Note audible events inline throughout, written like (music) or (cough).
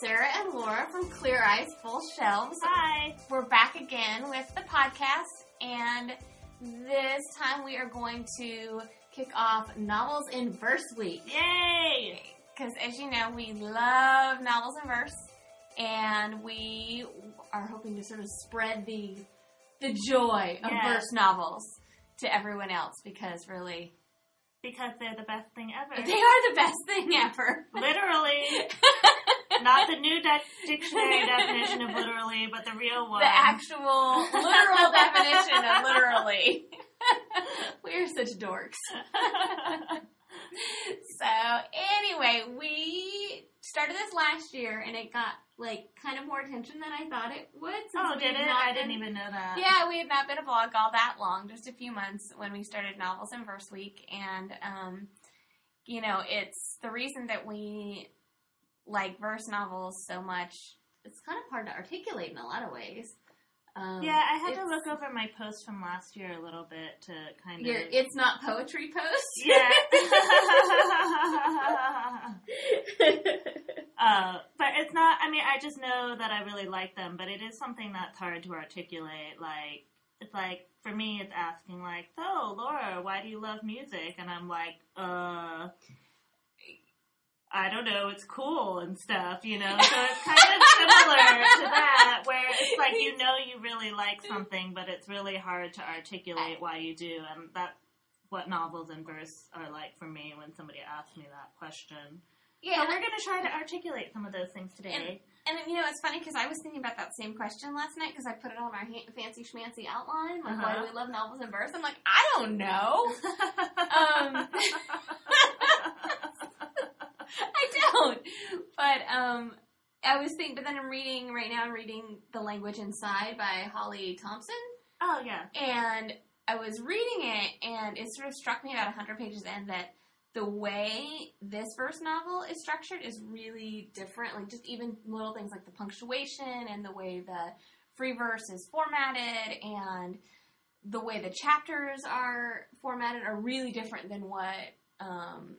Sarah and Laura from Clear Eyes Full Shelves. Hi. We're back again with the podcast, and this time we are going to kick off Novels in Verse Week. Yay! Because as you know, we love novels in verse, and we are hoping to sort of spread the the joy of Yes. verse novels to everyone else because really Because they're the best thing ever. they are the best thing ever. literally. (laughs) (laughs) Not the new de- dictionary definition of literally, but the real one. the actual literal (laughs) definition of literally. (laughs) we are such dorks. so anyway, we started this last year and it got like kind of more attention than I thought it would. oh, did it? not I didn't even know that. Yeah, we had not been a blog all that long, just a few months when we started Novels in Verse Week. And, um, you know, it's the reason that we like verse novels so much. It's kind of hard to articulate in a lot of ways. Um, Yeah, I had to look over my post from last year a little bit to kind of. it's not poetry post. Yeah. (laughs) (laughs) uh, but it's not, I mean, I just know that I really like them, but it is something that's hard to articulate. Like, it's like, for me, it's asking, like, so, Laura, why do you love music? And I'm like, uh, I don't know, it's cool and stuff, you know? So it's kind of similar to that, where it's like you know you really like something, but it's really hard to articulate why you do, and that's what novels and verse are like for me when somebody asks me that question. yeah. So we're going to try to articulate some of those things today. And you know, it's funny because I was thinking about that same question last night because I put it on our ha- fancy schmancy outline. Like, why do Uh-huh. we love novels and verse? I'm like, I don't know. (laughs) um, (laughs) don't. But um, I was thinking, but then I'm reading right now. I'm reading The Language Inside by Holly Thompson, oh, yeah. and I was reading it, and it sort of struck me about 100 pages in that the way this verse novel is structured is really different. Like just even little things like the punctuation and the way the free verse is formatted and the way the chapters are formatted are really different than what um,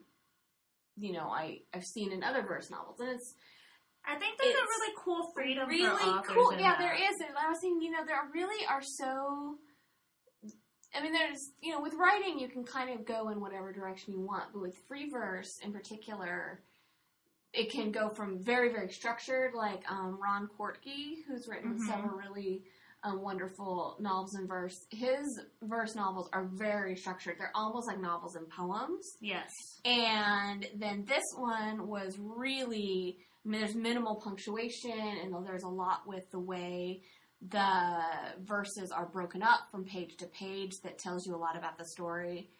you know I I've seen in other verse novels, and it's I think there's a really cool freedom really cool. Yeah, that. there is. And I was thinking, you know, there really are so. I mean, there's you know, with writing you can kind of go in whatever direction you want, but with free verse in particular, it can go from very very structured, like um, Ron Koertge, who's written Mhm. several really. Um, wonderful novels in verse. His verse novels are very structured. They're almost like novels and poems. Yes. And then this one was really, I mean, there's minimal punctuation, and there's a lot with the way the verses are broken up from page to page that tells you a lot about the story.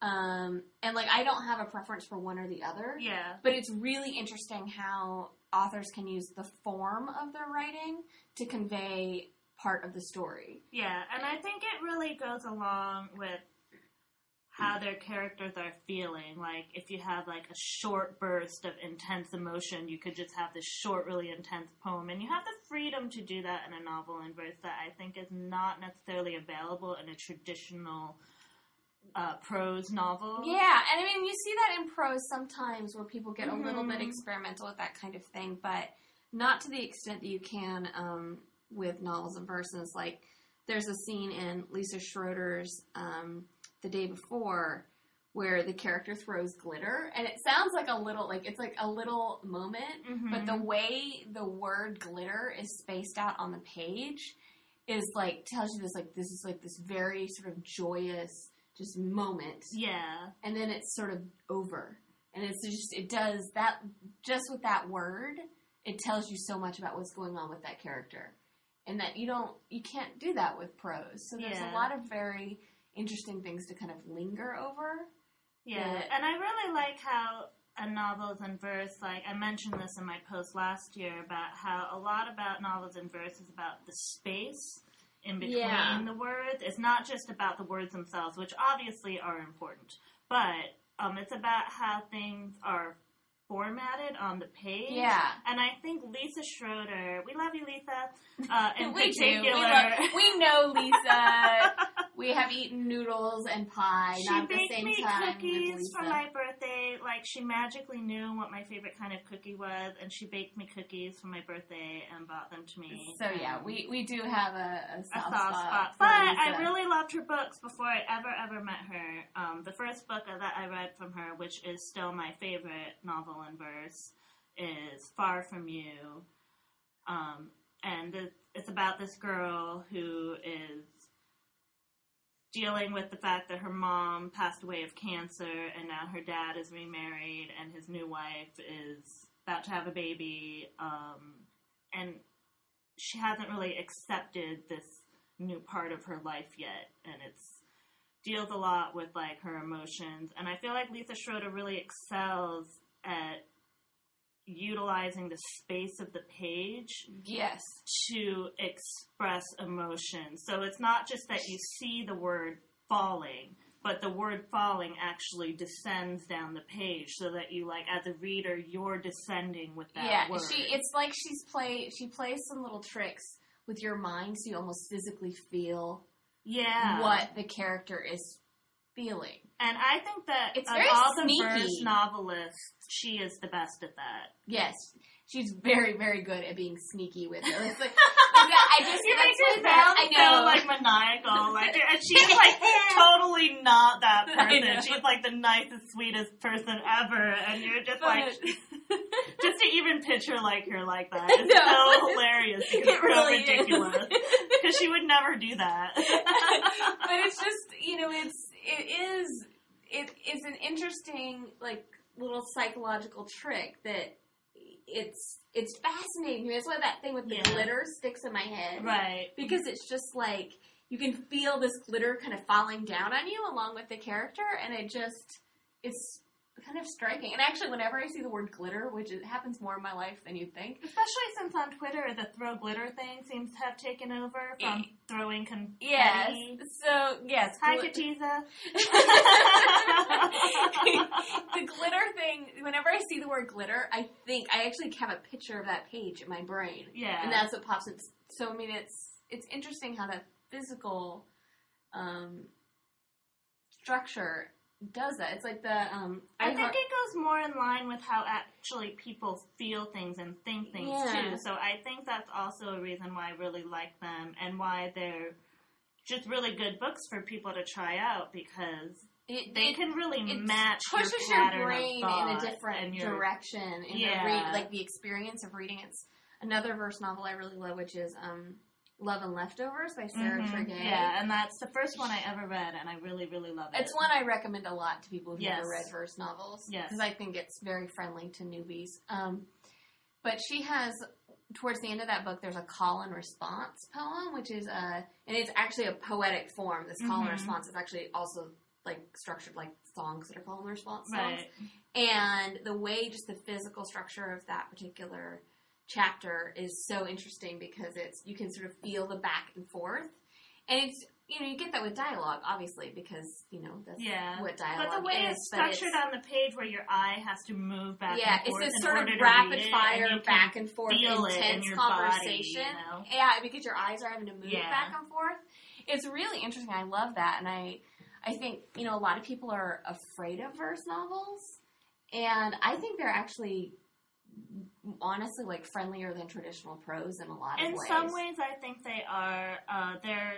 Um, and like, I don't have a preference for one or the other, Yeah. but it's really interesting how authors can use the form of their writing to convey part of the story. Yeah, and I think it really goes along with how their characters are feeling. Like, if you have like a short burst of intense emotion, you could just have this short, really intense poem, and you have the freedom to do that in a novel in verse that I think is not necessarily available in a traditional uh, prose novel. Yeah, and I mean, you see that in prose sometimes where people get a little bit Mhm. experimental with that kind of thing, but not to the extent that you can um, with novels and verses. Like, there's a scene in Lisa Schroeder's um, The Day Before where the character throws glitter, and it sounds like a little, like, it's like a little moment, Mhm. but the way the word glitter is spaced out on the page is like, tells you this, like, this is like this very sort of joyous, just moment yeah, and then it's sort of over. And it's just it does that just with that word, it tells you so much about what's going on with that character. And that you don't you can't do that with prose. So there's Yeah. a lot of very interesting things to kind of linger over. Yeah, that- and I really like how a novels and verse, like I mentioned this in my post last year about how a lot about novels and verse is about the space in between Yeah. the words. It's not just about the words themselves, which obviously are important, but um, it's about how things are formatted on the page. Yeah. And I think Lisa Schroeder, we love you, Lisa. Uh, in (laughs) we do. particular, We, love, we know Lisa. (laughs) We have eaten noodles and pie, She not at the baked same me time. cookies for my birthday. Like she magically knew what my favorite kind of cookie was, and she baked me cookies for my birthday and brought them to me. So yeah, we, we do have a, a a soft, soft spot. spot. But I really loved her books before I ever ever met her. Um, the first book that I read from her, which is still my favorite novel in verse, is Far From You. Um, and it, it's about this girl who is dealing with the fact that her mom passed away of cancer and now her dad is remarried and his new wife is about to have a baby um, and she hasn't really accepted this new part of her life yet and it's deals a lot with like her emotions and i feel like lisa schroeder really excels at utilizing the space of the page Yes. to express emotion. So it's not just that you see the word falling, but the word falling actually descends down the page so that you like as a reader you're descending with that yeah, word. she it's like she's play she plays some little tricks with your mind so you almost physically feel yeah. what the character is feeling. And I think that It's of very all the sneaky. verse novelists, she is the best at that. Yes. She's very, very good at being sneaky with it. It's like, (laughs) yeah, I just You make her sound so like maniacal, like, (laughs) and she's like totally not that person. She's like the nicest, sweetest person ever, and you're just like, (laughs) just to even picture like her like that is so hilarious. Because It it's really so ridiculous because she would never do that. but it's just you know it's it is it is an interesting like little psychological trick that it's it's fascinating to me. That's why that thing with the Yeah. glitter sticks in my head, right. Because it's just like you can feel this glitter kind of falling down on you along with the character, and it just it's kind of striking. And actually, whenever I see the word glitter, which it happens more in my life than you'd think, Especially since on Twitter the throw glitter thing seems to have taken over from throwing confetti. yes. So yes, Hi, Katiza. (laughs) the glitter thing, whenever I see the word glitter, I think I actually have a picture of that page in my brain. yeah. And that's what pops in. So I mean it's it's interesting how that physical um, structure does that. It's like the um I think heard- it goes more in line with how actually people feel things and think things Yeah. too. So I think that's also a reason why I really like them and why they're just really good books for people to try out because it, they it can really match pushes your, your, brain in a different your- direction in Yeah. the read, like the experience of reading it's another verse novel I really love which is um Love and Leftovers by Sarah Mhm. Tregay. Yeah, and that's the first one I ever read, and I really, really love it. It's one I recommend a lot to people who've Yes. never read verse novels. Yes. Because I think it's very friendly to newbies. Um, but she has, towards the end of that book, there's a call and response poem, which is a, and it's actually a poetic form. This call and Mhm. response is actually also like structured like songs that are call and response songs. right. And the way just the physical structure of that particular chapter is so interesting because it's you can sort of feel the back and forth. And it's you know, you get that with dialogue, obviously, because, you know, that's Yeah. what dialogue But the way is. it's structured on the page, where your eye has to move back yeah, and forth it's this sort of rapid fire, and back and forth, it in intense conversation. body, you know? Yeah, because your eyes are having to move Yeah. back and forth. It's really interesting. I love that, and I, I think you know a lot of people are afraid of verse novels, and I think they're actually honestly like friendlier than traditional prose in a lot of ways. In some ways, I think they are. Uh, they're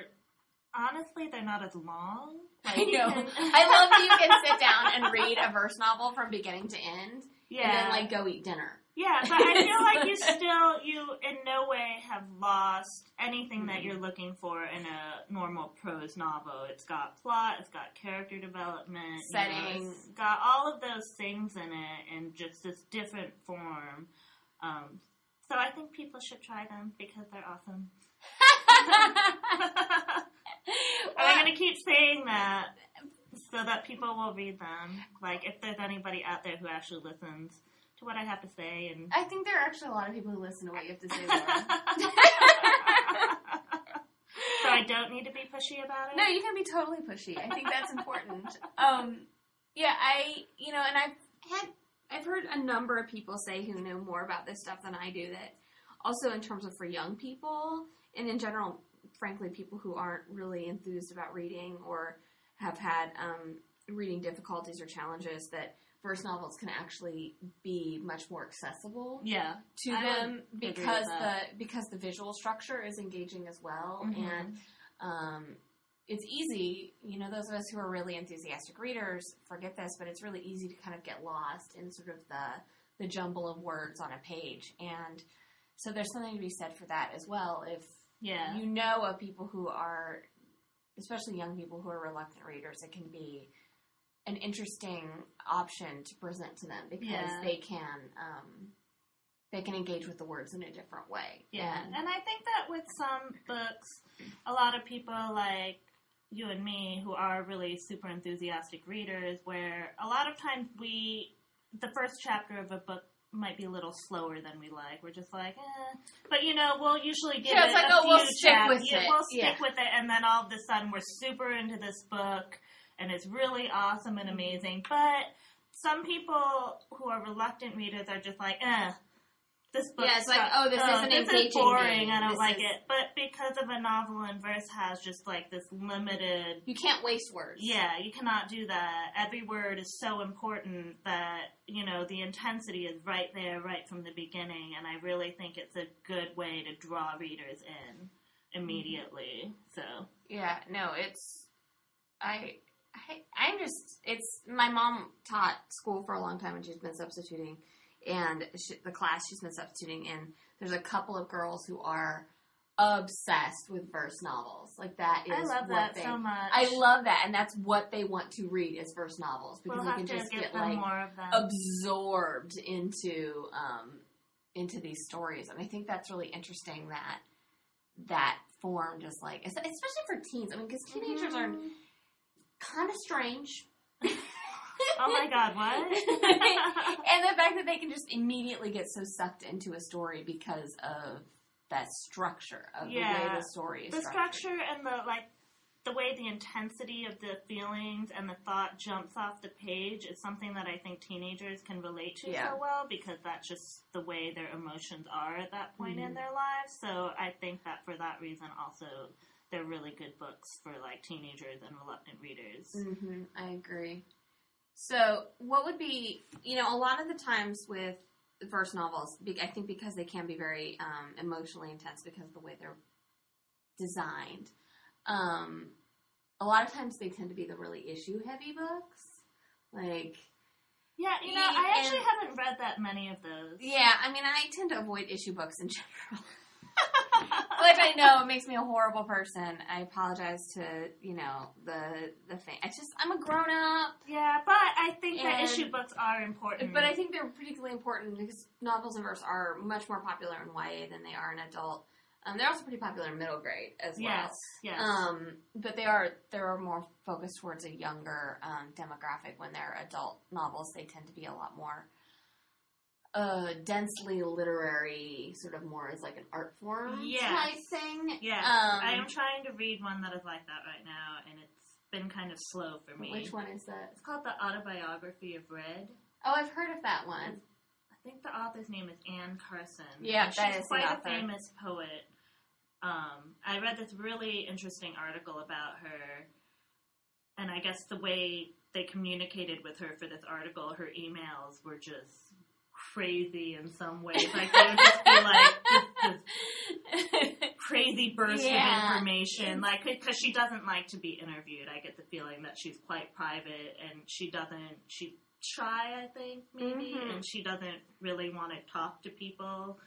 honestly, they're not as long. Like, I know. can- (laughs) I love that you can (laughs) sit down and read a verse novel from beginning to end, yeah, and then like go eat dinner. Yeah, but I feel like you still, you in no way have lost anything that Mhm. you're looking for in a normal prose novel. It's got plot, it's got character development, you know, it's got all of those things in it in just this different form. Um, so I think people should try them because they're awesome. (laughs) And I'm gonna keep saying that so that people will read them. Like if there's anybody out there who actually listens to what I have to say and I think there are actually a lot of people who listen to what you have to say. (laughs) So I don't need to be pushy about it. no, you can be totally pushy. I think that's important. Um, yeah, I you know, and I've had I've heard a number of people say who know more about this stuff than I do that also in terms of for young people and in general frankly people who aren't really enthused about reading or have had um, reading difficulties or challenges that verse novels can actually be much more accessible Yeah. to I them would agree with because the because the visual structure is engaging as well Mhm. and um, it's easy you know those of us who are really enthusiastic readers forget this but it's really easy to kind of get lost in sort of the the jumble of words on a page and so there's something to be said for that as well if Yeah. you know of people who are especially young people who are reluctant readers it can be an interesting option to present to them because Yeah. they can um, they can engage with the words in a different way Yeah, And- and I think that with some books, a lot of people like you and me who are really super enthusiastic readers, where a lot of times we, the first chapter of a book might be a little slower than we like. We're just like, eh. But you know, we'll usually give Yeah, it like, a oh, we'll few stick with yeah, it. We'll stick Yeah. with it, and then all of a sudden we're super into this book, and it's really awesome and amazing. But some people who are reluctant readers are just like, eh. This book Yeah, it's like, oh, this isn't this is boring. me. I don't This like is- it. But because of a novel in verse has just like this limited you can't waste words yeah, you cannot do that. Every word is so important that, you know, the intensity is right there, right from the beginning, and I really think it's a good way to draw readers in immediately. So, Yeah, no, it's I, I I'm just it's my mom taught school for a long time and she's been substituting and she, the class she's been substituting in there's a couple of girls who are obsessed with verse novels. Like that is I love what that they so much. I love that and that's what they want to read is verse novels because we'll can just get get like more of them. absorbed into um, into these stories, and I think that's really interesting that that form just like especially for teens. I mean, because teenagers are Mhm. Kind of strange. Oh my god, what? (laughs) and the fact that they can just immediately get so sucked into a story because of that structure of the way the story is the structured. structure and the like the way the intensity of the feelings and the thought jumps off the page is something that I think teenagers can relate to Yeah. so well because that's just the way their emotions are at that point in Mhm. their lives. So I think that for that reason also they're really good books for like teenagers and reluctant readers. hmm I agree. So, what would be, you know, a lot of the times with verse novels, I think because they can be very um, emotionally intense because of the way they're designed, um, a lot of times they tend to be the really issue heavy books. Like, Yeah, you know, I actually and- haven't read that many of those. yeah, I mean, I tend to avoid issue books in general. (laughs) Which I know it makes me a horrible person. I apologize to you know the the thing. I just I'm a grown up. yeah, but I think that issue books are important. But I think they're particularly important because novels and verse are much more popular in YA than they are in adult. Um, they're also pretty popular in middle grade as well. yes, yes. Um, but they are they are more focused towards a younger um, demographic. When they're adult novels, they tend to be a lot more uh, densely literary, sort of more as like an art form Yes. type thing. Yeah, Um, I am trying to read one that is like that right now, and it's been kind of slow for me. Which one is that? It's called The Autobiography of Red. Oh, I've heard of that one. I think the author's name is Anne Carson. Yeah, and that she's is quite a famous poet. Um, I read this really interesting article about her, and I guess the way they communicated with her for this article, her emails were just crazy in some ways. Like they would just be like this, this crazy burst Yeah. of information like because she doesn't like to be interviewed i get the feeling that she's quite private and she doesn't she shy i think maybe Mhm. and she doesn't really want to talk to people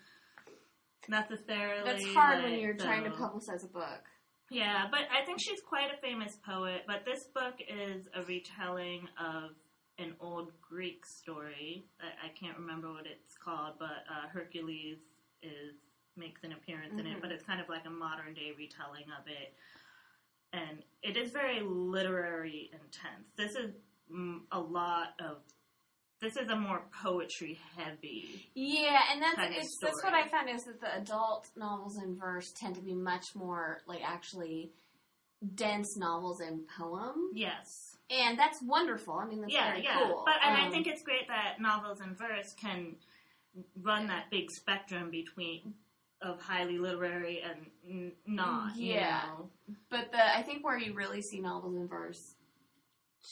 necessarily That's hard when you're trying to so- publicize a book. yeah but i think she's quite a famous poet but this book is a retelling of an old greek story. I, I can't remember what it's called but uh, hercules is makes an appearance in Mhm. it but it's kind of like a modern day retelling of it. And it is very literary intense. This is mm, a lot of this is a more poetry heavy Yeah, and that's it's, that's what. I found is that the adult novels in verse tend to be much more like actually dense novels in poem, yes and that's wonderful. I mean, that's yeah, very yeah. cool. But and I Um, think it's great that novels and verse can run that big spectrum between of highly literary and n- not. you Yeah. know? But the I think where you really see novels in verse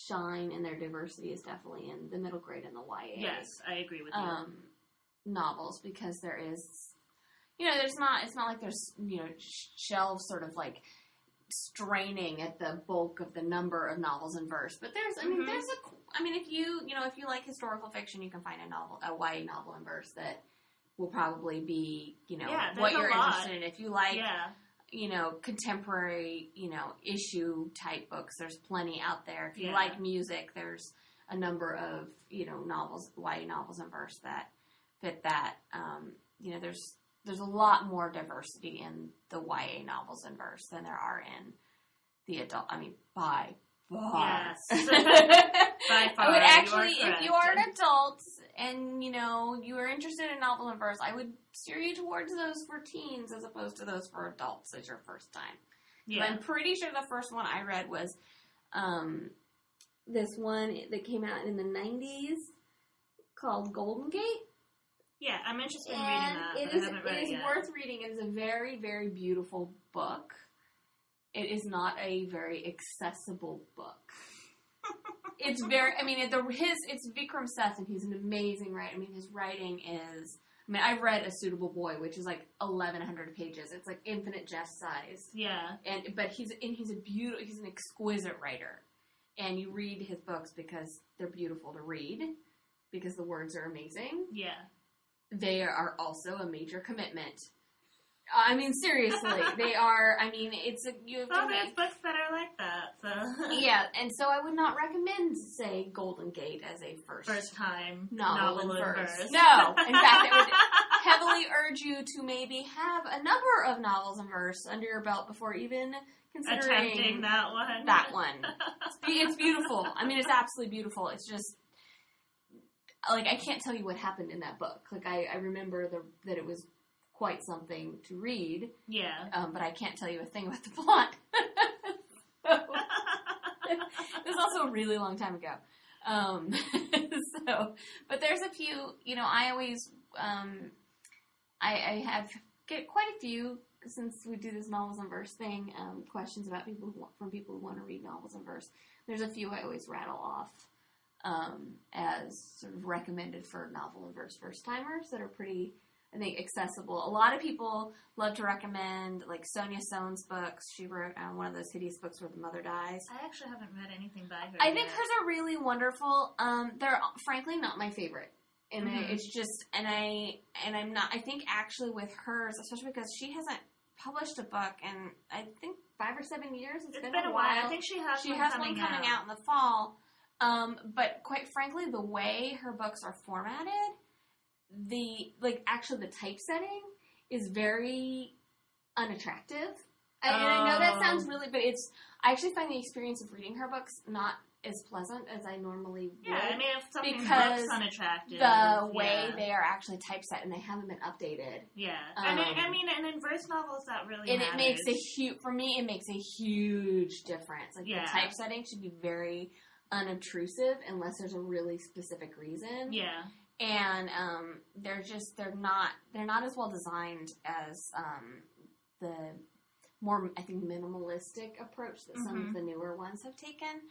shine in their diversity is definitely in the middle grade and the YA. Yes, I agree with you. um, novels because there is, you know, there's not. It's not like there's you know sh- shelves sort of like straining at the bulk of the number of novels in verse. But there's, I mean, Mhm. there's a. I mean, if you you know if you like historical fiction, you can find a novel, a YA novel in verse that will probably be you know Yeah, what you're interested in. If you like yeah, you know, contemporary, you know, issue type books. There's plenty out there. If you Yeah. like music, there's a number of, you know, novels, YA novels in verse that fit that. Um, you know, there's there's a lot more diversity in the YA novels in verse than there are in the adult. I mean, by far. Yes. (laughs) By I far, would you actually, if you are an adult and you know you are interested in novel and verse, I would steer you towards those for teens as opposed to those for adults as your first time. Yeah, I'm pretty sure the first one I read was um, this one that came out in the 90s called Golden Gate. Yeah. I'm interested in reading that, it but I haven't read it it, is worth reading. It is a very, very beautiful book. It is not a very accessible book. (laughs) it's very. I mean, it, the his it's Vikram Seth, and he's an amazing writer. I mean, his writing is. I mean, I've read A Suitable Boy, which is like 1,100 pages. It's like infinite jest size yeah, and but he's and he's a beautiful he's an exquisite writer and you read his books because they're beautiful to read because the words are amazing yeah. They are also a major commitment i mean seriously (laughs) they are i mean it's a you have Well, to there's books that are like that. So (laughs) yeah and so i would not recommend say golden gate as a first, first time Novel novel, verse. verse. No, in fact, it would (laughs) heavily urge you to maybe have a number of novels in verse under your belt before even considering attempting that one. that one. It's, be- it's beautiful. I mean, it's absolutely beautiful. It's just like I can't tell you what happened in that book. Like I, I remember the, that it was quite something to read, yeah. um, but I can't tell you a thing about the plot. (laughs) so, (laughs) it was also a really long time ago. Um, (laughs) so, but there's a few. You know, I always, um, I, I have get quite a few since we do this novels and verse thing. Um, questions about people who, from people who want to read novels and verse. There's a few I always rattle off um, as sort of recommended for novel and verse first timers that are pretty. I think accessible. A lot of people love to recommend like Sonya Sones' books. She wrote uh, one of those hideous books where the mother dies. I actually haven't read anything by her. I think hers are really wonderful. Um, they're frankly not my favorite, and I, Mhm. it's just and I and I'm not. I think actually with hers, especially because she hasn't published a book in I think five or seven years. It's been, a while. I think she has she one has coming one coming out. in the fall. Um, but quite frankly, the way her books are formatted, the like actually the typesetting is very unattractive. And, and I know that Oh. sounds really, but it's I actually find the experience of reading her books not as pleasant as I normally would. Yeah, I mean, if something Because looks unattractive, the way yeah. they are actually typeset and they haven't been updated, yeah, and I, I um, mean, and in verse novels, that really and it makes a huge for me. It makes a huge difference. Like Yeah. the typesetting should be very unobtrusive unless there's a really specific reason. yeah, and um, they're just they're not they're not as well designed as um, the more I think minimalistic approach that some Mhm. of the newer ones have taken.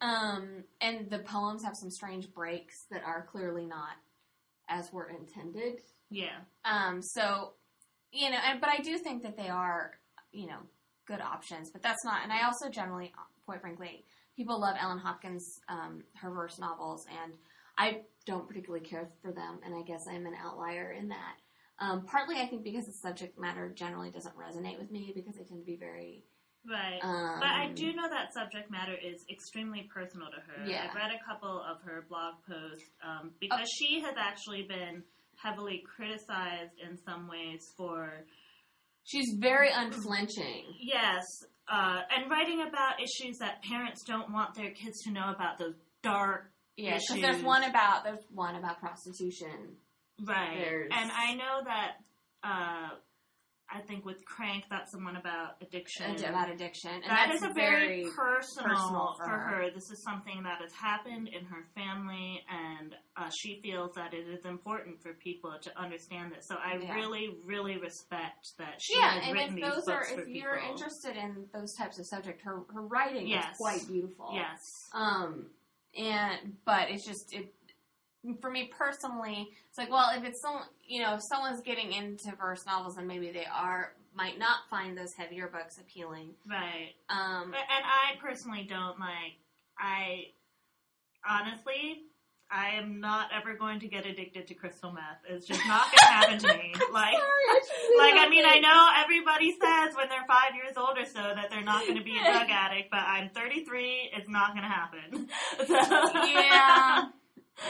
Um, and the poems have some strange breaks that are clearly not as were intended. yeah, Um, so you know, and but I do think that they are you know good options. But that's not. And I also generally, quite frankly, people love Ellen Hopkins, um, her verse novels, and I don't particularly care for them. And I guess I'm an outlier in that. Um, partly, I think because the subject matter generally doesn't resonate with me because they tend to be very. right. Um, But I do know that subject matter is extremely personal to her. Yeah. I've read a couple of her blog posts um, because she has actually been heavily criticized in some ways for She's very unflinching. yes, uh, and writing about issues that parents don't want their kids to know about those dark Yeah, because there's one about there's one about prostitution. Right. There's- And I know that uh, I think with Crank, that's the one about addiction. And about addiction, and That is a very, very personal, personal for, her. her. This is something that has happened in her family, and uh, she feels that it is important for people to understand this. So I Yeah. really, really respect that she yeah. has And written if these those are, books for if you're interested in those types of subject, her her writing Yes. is quite beautiful. yes, Um, and but it's just it for me personally. It's like, well, if it's some, you know, if someone's getting into verse novels, and maybe they are might not find those heavier books appealing. right. Um, And I personally don't like. I honestly, I am not ever going to get addicted to crystal meth. It's just not going (laughs) to happen to me. Like, like I mean, I know everybody says when they're five years old or so that they're not going to be a (laughs) drug addict, but I'm 33. It's not going to happen. (laughs) So- yeah,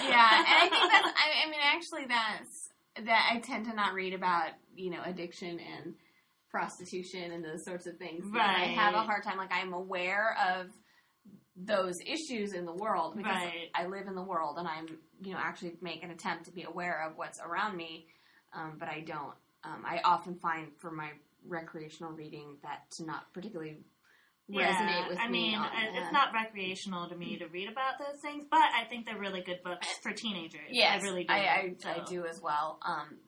yeah, and I think that's. I, I mean, actually, that's that. I tend to not read about you know addiction and prostitution and those sorts of things. because I have a hard time. Like I'm aware of those issues in the world because Right. I live in the world and I'm you know actually make an attempt to be aware of what's around me, um, but I don't. Um, I often find for my recreational reading that to not particularly resonate with I me. mean, on I- that. it's not recreational to me to read about those things, but I think they're really good books for teenagers. Yes, I really do. I, I, I do as well. Um,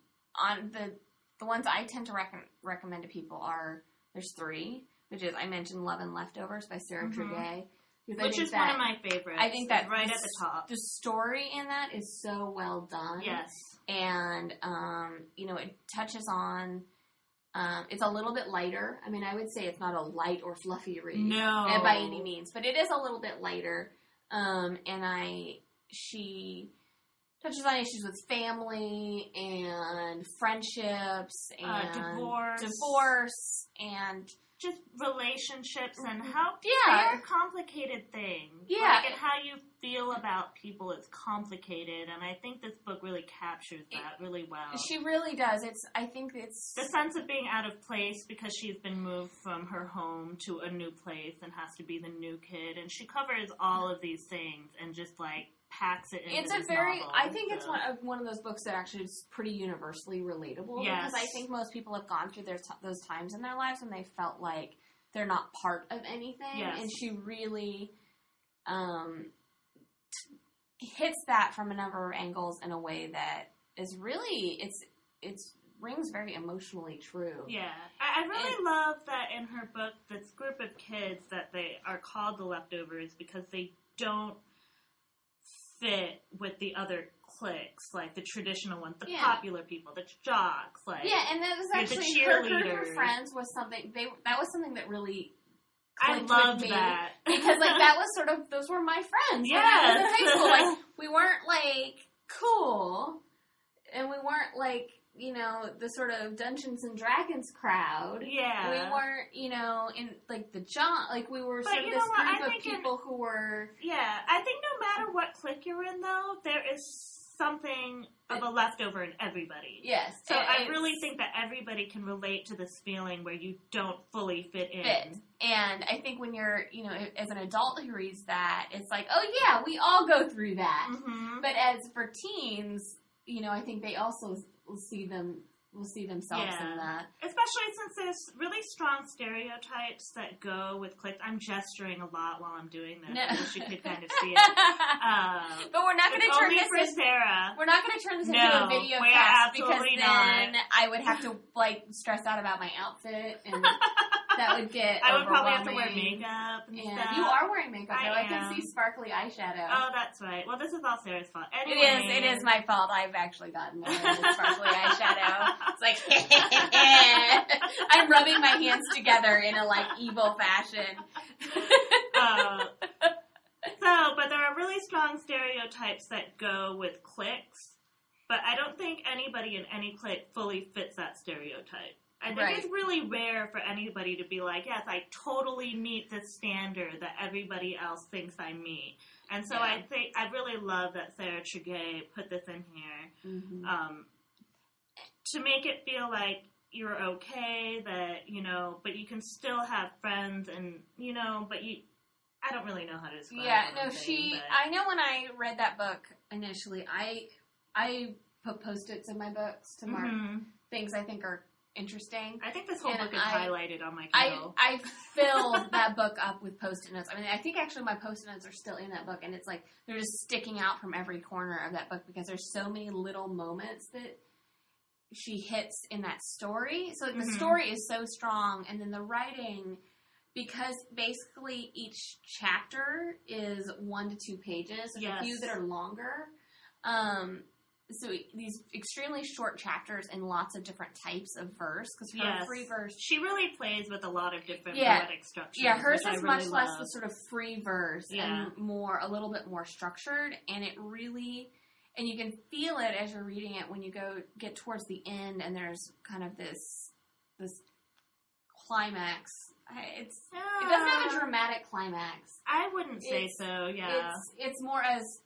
on the the ones I tend to rec- recommend to people are there's three, which is I mentioned Love and Leftovers by Sarah Mhm. I Which is that one of my favorites. I think that right the at the top. the story in that is so well done. Yes. and um, you know it touches on. Um, it's a little bit lighter. I mean, I would say it's not a light or fluffy read No. uh, by any means, but it is a little bit lighter. Um, and I, she touches on issues with family and friendships Uh, and divorce. divorce and Just relationships and how Yeah. they're complicated things. Yeah. Like, and how you feel about people is complicated, and I think this book really captures that really well. she really does. It's. I think it's. the sense of being out of place because she's been moved from her home to a new place and has to be the new kid, and she covers all of these things and just like packs it It's a very. novel, I think it's one of one of those books that actually is pretty universally relatable. Yes. Because I think most people have gone through their t- those times in their lives when they felt like they're not part of anything, Yes. and she really um, t- hits that from a number of angles in a way that is really it's it's rings very emotionally true. Yeah, I, I really love that in her book, this group of kids that they are called the leftovers because they don't fit with the other cliques, like the traditional ones, the Yeah. popular people, the jocks, like Yeah, and that was actually her cheerleaders. of friends was something they that was something that really I loved that (laughs) because like that was sort of those were my friends Yeah, in high school. Like we weren't like cool, and we weren't like you know the sort of Dungeons and Dragons crowd. yeah, We weren't, you know, in like the John, like we were But sort of this what? I group of think in- people who were. Yeah, I think no matter what clique you're in, though, there is something of a leftover in everybody. Yes, So I really think that everybody can relate to this feeling where you don't fully fit in. fit. And I think when you're, you know, as an adult who reads that, it's like, oh yeah, we all go through that. hmm But as for teens, you know, I think they also see them will see themselves Yeah. in that. Especially since there's really strong stereotypes that go with cliques. I'm gesturing a lot while I'm doing this. No. I wish you could kind of see it. Uh, (laughs) but we're not going to turn this for into Sarah. we're not going to turn this into No, a video cast because then not. I would have to like stress out about my outfit and (laughs) that would get I would probably have to wear makeup and And stuff. you are wearing makeup I though. I, can see sparkly eyeshadow. Oh, that's right. Well, this is all Sarah's fault. It Anyway, is. It is my fault. I've actually gotten the (laughs) sparkly eyeshadow. It's like (laughs) I'm rubbing my hands together in a like evil fashion. Uh, (laughs) so, but there are really strong stereotypes that go with cliques, but I don't think anybody in any clique fully fits that stereotype. I think Right. it's really rare for anybody to be like, yes, I totally meet the standard that everybody else thinks I meet. And so Yeah. I think I really love that Sarah Tregay put this in here Mm-hmm. um, to make it feel like you're okay, that, you know, but you can still have friends and, you know, but you, I don't really know how to describe Yeah, no, she. but- I know when I read that book initially, I I put post-its in my books to mark Mhm. things I think are interesting. I think this whole And book is I- highlighted on my I Kindle. I filled that book up with post-it notes. I mean, I think actually my post-it notes are still in that book, and it's like they're just sticking out from every corner of that book because there's so many little moments that she hits in that story. So like, the Mhm. story is so strong, and then the writing. Because basically each chapter is one to two pages. There's a few that are longer. Um, so these extremely short chapters and lots of different types of verse. Because her Yes. free verse she really plays with a lot of different Yeah. poetic structures. yeah, hers which I is really much less love. the sort of free verse Yeah. and more a little bit more structured, and it really and you can feel it as you're reading it when you go get towards the end, and there's kind of this this climax. It's it doesn't have a dramatic climax. I wouldn't say It's- so. Yeah, It's it's more as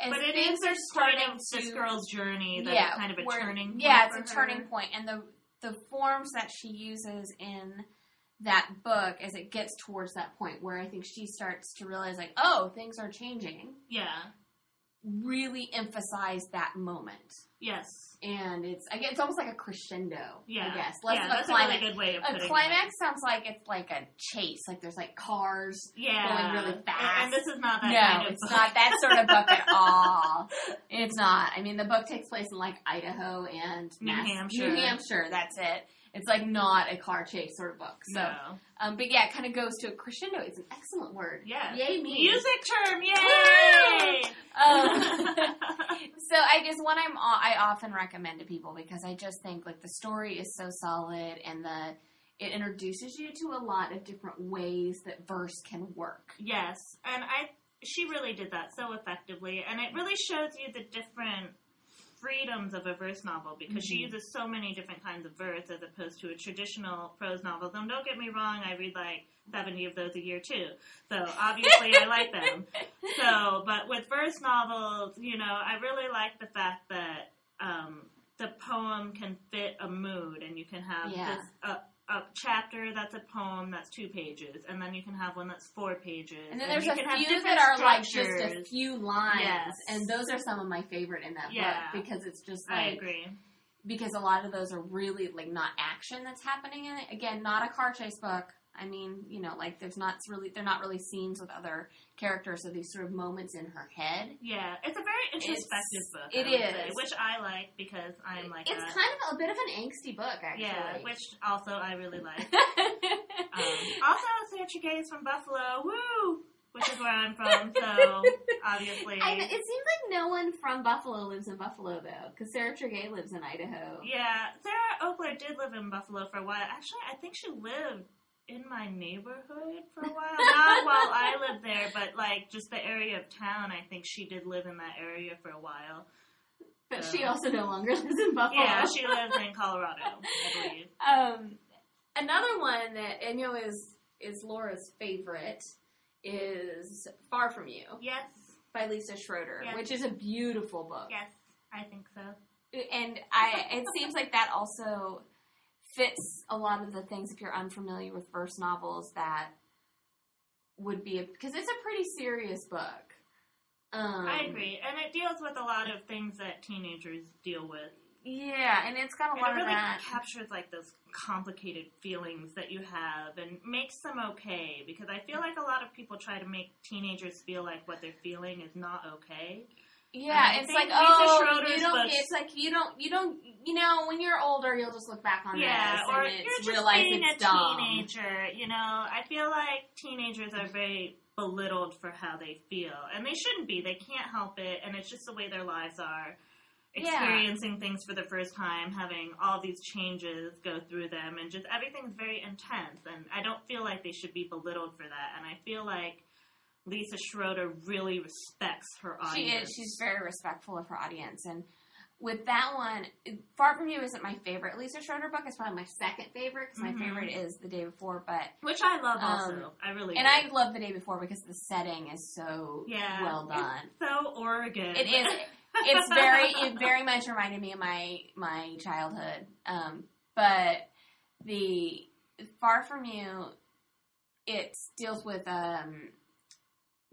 as but it is a part starting of this to girl's journey. That yeah, kind of a turning. Point Yeah, it's a her. turning point, and the the forms that she uses in that book as it gets towards that point where I think she starts to realize like, oh, things are changing. Yeah. Really emphasize that moment, Yes. and it's again, it's almost like a crescendo. Yeah. I guess less yeah, of that's a a really climax. good way of A putting climax sounds like it's like a chase, like there's like cars. Yeah. going really And- fast. And, this is not that no, kind of it's book. not that sort of book at (laughs) all. It's not. I mean, the book takes place in like Idaho and New Mass- Hampshire. New Hampshire. That's it. It's like not a car chase sort of book. So, no. um, but yeah, it kind of goes to a crescendo. It's an excellent word. Yeah. Yay me. Music term, yay! Um, (laughs) (laughs) so I guess one I'm I often recommend to people because I just think like the story is so solid and the it introduces you to a lot of different ways that verse can work. yes, and I she really did that so effectively, and it really shows you the different freedoms of a verse novel because she Mhm. uses so many different kinds of verse as opposed to a traditional prose novel. Though don't get me wrong, I read like seventy of those a year too, so obviously I like them. (laughs) So, but with verse novels, you know, I really like the fact that um, the poem can fit a mood, and you can have Yeah. this a, a chapter that's a poem that's two pages, and then you can have one that's four pages, And then there's you a few that are like just a few lines, Yes. and those are some of my favorite in that Yeah. book because it's just like I agree. because a lot of those are really like not action that's happening in it. Again, not a car chase book. I mean, you know, like there's not really they're not really scenes with other characters, so these sort of moments in her head. Yeah, it's a very introspective book. it I would say, which I like because I'm like it's that. kind of a bit of an angsty book, actually. yeah, which also I really like. (laughs) Um, also, Sarah Tregay is from Buffalo. Woo! Which is where I'm from, so (laughs) obviously. I, it seems like no one from Buffalo lives in Buffalo though, because Sarah Tregay lives in Idaho. Yeah, Sarah Ockler did live in Buffalo for a while. Actually, I think she lived in my neighborhood for a while. Not while I lived there, but like just the area of town. I think she did live in that area for a while. But So- she also no longer (laughs) lives in Buffalo. Yeah, she lives in Colorado, I believe. (laughs) Um, another one that I know is is Laura's favorite is "Far from You" Yes, by Lisa Schroeder, Yes. which is a beautiful book. yes, I think so. And I, it seems like that also fits a lot of the things if you're unfamiliar with verse novels that would be because it's a pretty serious book. Um, I agree, and it deals with a lot of things that teenagers deal with. Yeah, and it's got a And lot it of really that. captures like those complicated feelings that you have and makes them okay because I feel like a lot of people try to make teenagers feel like what they're feeling is not okay. Yeah, And it's like oh, you don't. books- It's like you don't. You don't. You know, when you're older, you'll just look back on yeah, this or and you're it's just realize being it's a dumb. teenager. You know, I feel like teenagers are very belittled for how they feel, and they shouldn't be. They can't help it, and it's just the way their lives are. Yeah. Experiencing things for the first time, having all these changes go through them, and just everything's very intense. And I don't feel like they should be belittled for that. And I feel like Lisa Schroeder really respects her audience. She is. She's very respectful of her audience, and with that one, Far From You isn't my favorite Lisa Schroeder book. It's probably my second favorite because Mhm. my favorite is The Day Before. But which I love Um, also. I really and do. I love The Day Before because the setting is so yeah, well done. So Oregon. It is. (laughs) It's very. It very much reminded me of my my childhood. Um, but the Far From You, it deals with um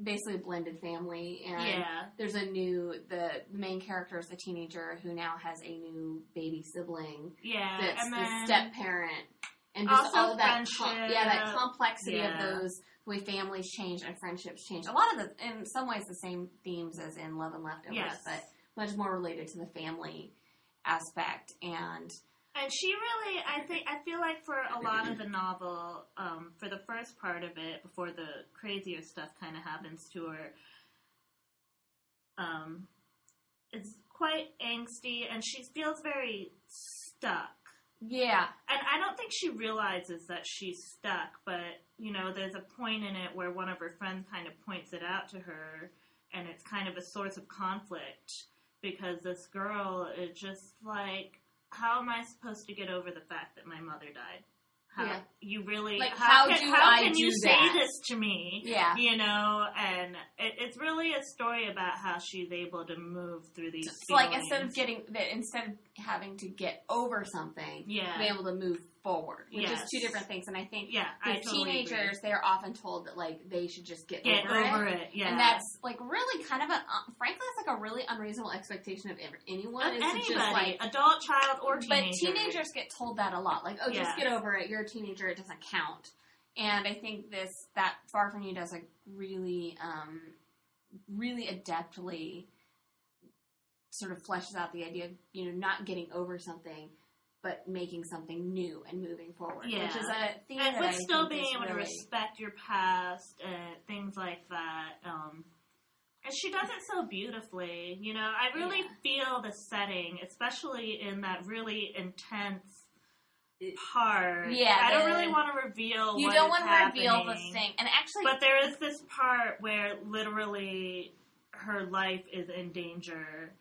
basically a blended family, and yeah. there's a new the main character is a teenager who now has a new baby sibling Yeah. that's and the step parent, and just all of that, com- yeah, that complexity Yeah. of those the way families change and friendships change. A lot of the, in some ways, the same themes as in Love and Leftovers, Yes. but much more related to the family aspect. And And she really, I think, I feel like for a lot of the novel, um, for the first part of it, before the crazier stuff kind of happens to her, um, it's quite angsty, and she feels very stuck. yeah, And I don't think she realizes that she's stuck, but you know, there's a point in it where one of her friends kind of points it out to her, and it's kind of a source of conflict because this girl is just like, how am I supposed to get over the fact that my mother died? How Yeah. you really Like, how, how can, do how I can you say that? this to me? yeah. You know, and it, it's really a story about how she's able to move through these. It's like instead of getting that, instead of having to get over something, yeah, be able to move forward, which Yes. is two different things. And I think yeah, I totally agree. teenagers, they are often told that like they should just get, get over, over it. it. Yeah, And that's like really kind of a, uh, frankly, it's like a really unreasonable expectation of anyone. Of is anybody, to just like, adult, child, or teenager. but teenager. teenagers get told that a lot. Like, oh, Yeah. just get over it. You're a teenager. It doesn't count. And I think this that Far From You does a really, um, really adeptly sort of fleshes out the idea of you know not getting over something. But making something new and moving forward, Yeah. which is a theme and but I still being able to respect your past and things like that. Um, and she does it so beautifully. You know, I really Yeah. feel the setting, especially in that really intense part. Yeah, I don't really want to reveal. You don't want to reveal the thing, and actually, But there is this part where literally her life is in danger.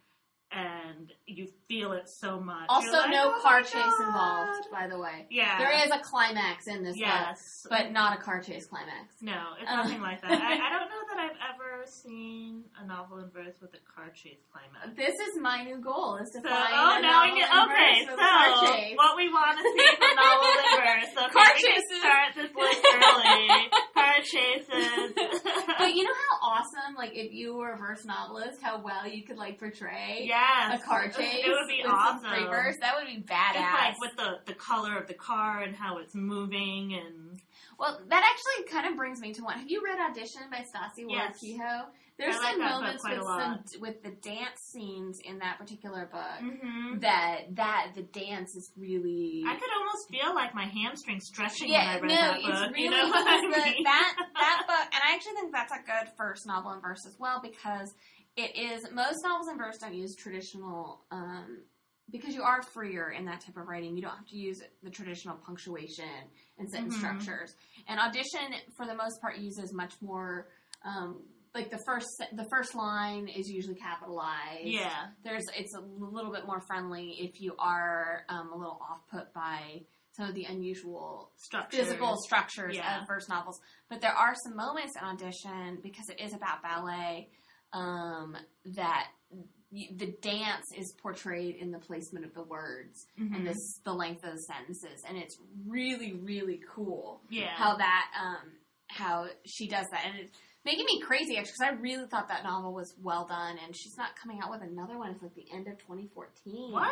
And you feel it so much. also like, no "Oh car chase God." involved. By the way, Yeah, there is a climax in this, book, Yes, but not a car chase climax. No, it's Uh. nothing like that. I, I don't know that I've ever seen a novel in verse with a car chase climax. This is my new goal: is to So, find oh, a novel get, in okay, verse with a car so chase. what we want to see from novel in verse. (laughs) Okay, Car chases. start this list early. Car chases. But (laughs) you know how awesome, like if you were a verse novelist, how well you could like portray yes. a car chase. It would be awesome. free verse. That would be badass. like with the, the color of the car and how it's moving and Well, that actually kind of brings me to one. Have you read Audition by Stasia Ward Yes. Kehoe? There's like some that moments with some with the dance scenes in that particular book hmm that that the dance is really I could almost feel like my hamstring stretching yeah when I read that it's book. really you know (laughs) I mean? that that book and I actually think that's a good first novel in verse as well because it is most novels in verse don't use traditional um, because you are freer in that type of writing you don't have to use the traditional punctuation and sentence Mhm. structures and audition for the most part uses much more um, like the first the first line is usually capitalized yeah. there's it's a little bit more friendly if you are um, a little off put by some of the unusual Structure. physical structures Yeah. of verse novels. But there are some moments in audition because it is about ballet um, that the dance is portrayed in the placement of the words Mhm. and this the length of the sentences, and it's really really cool Yeah. how that um, how she does that, and it's making me crazy actually because I really thought that novel was well done, and she's not coming out with another one It's like the end of 2014. what?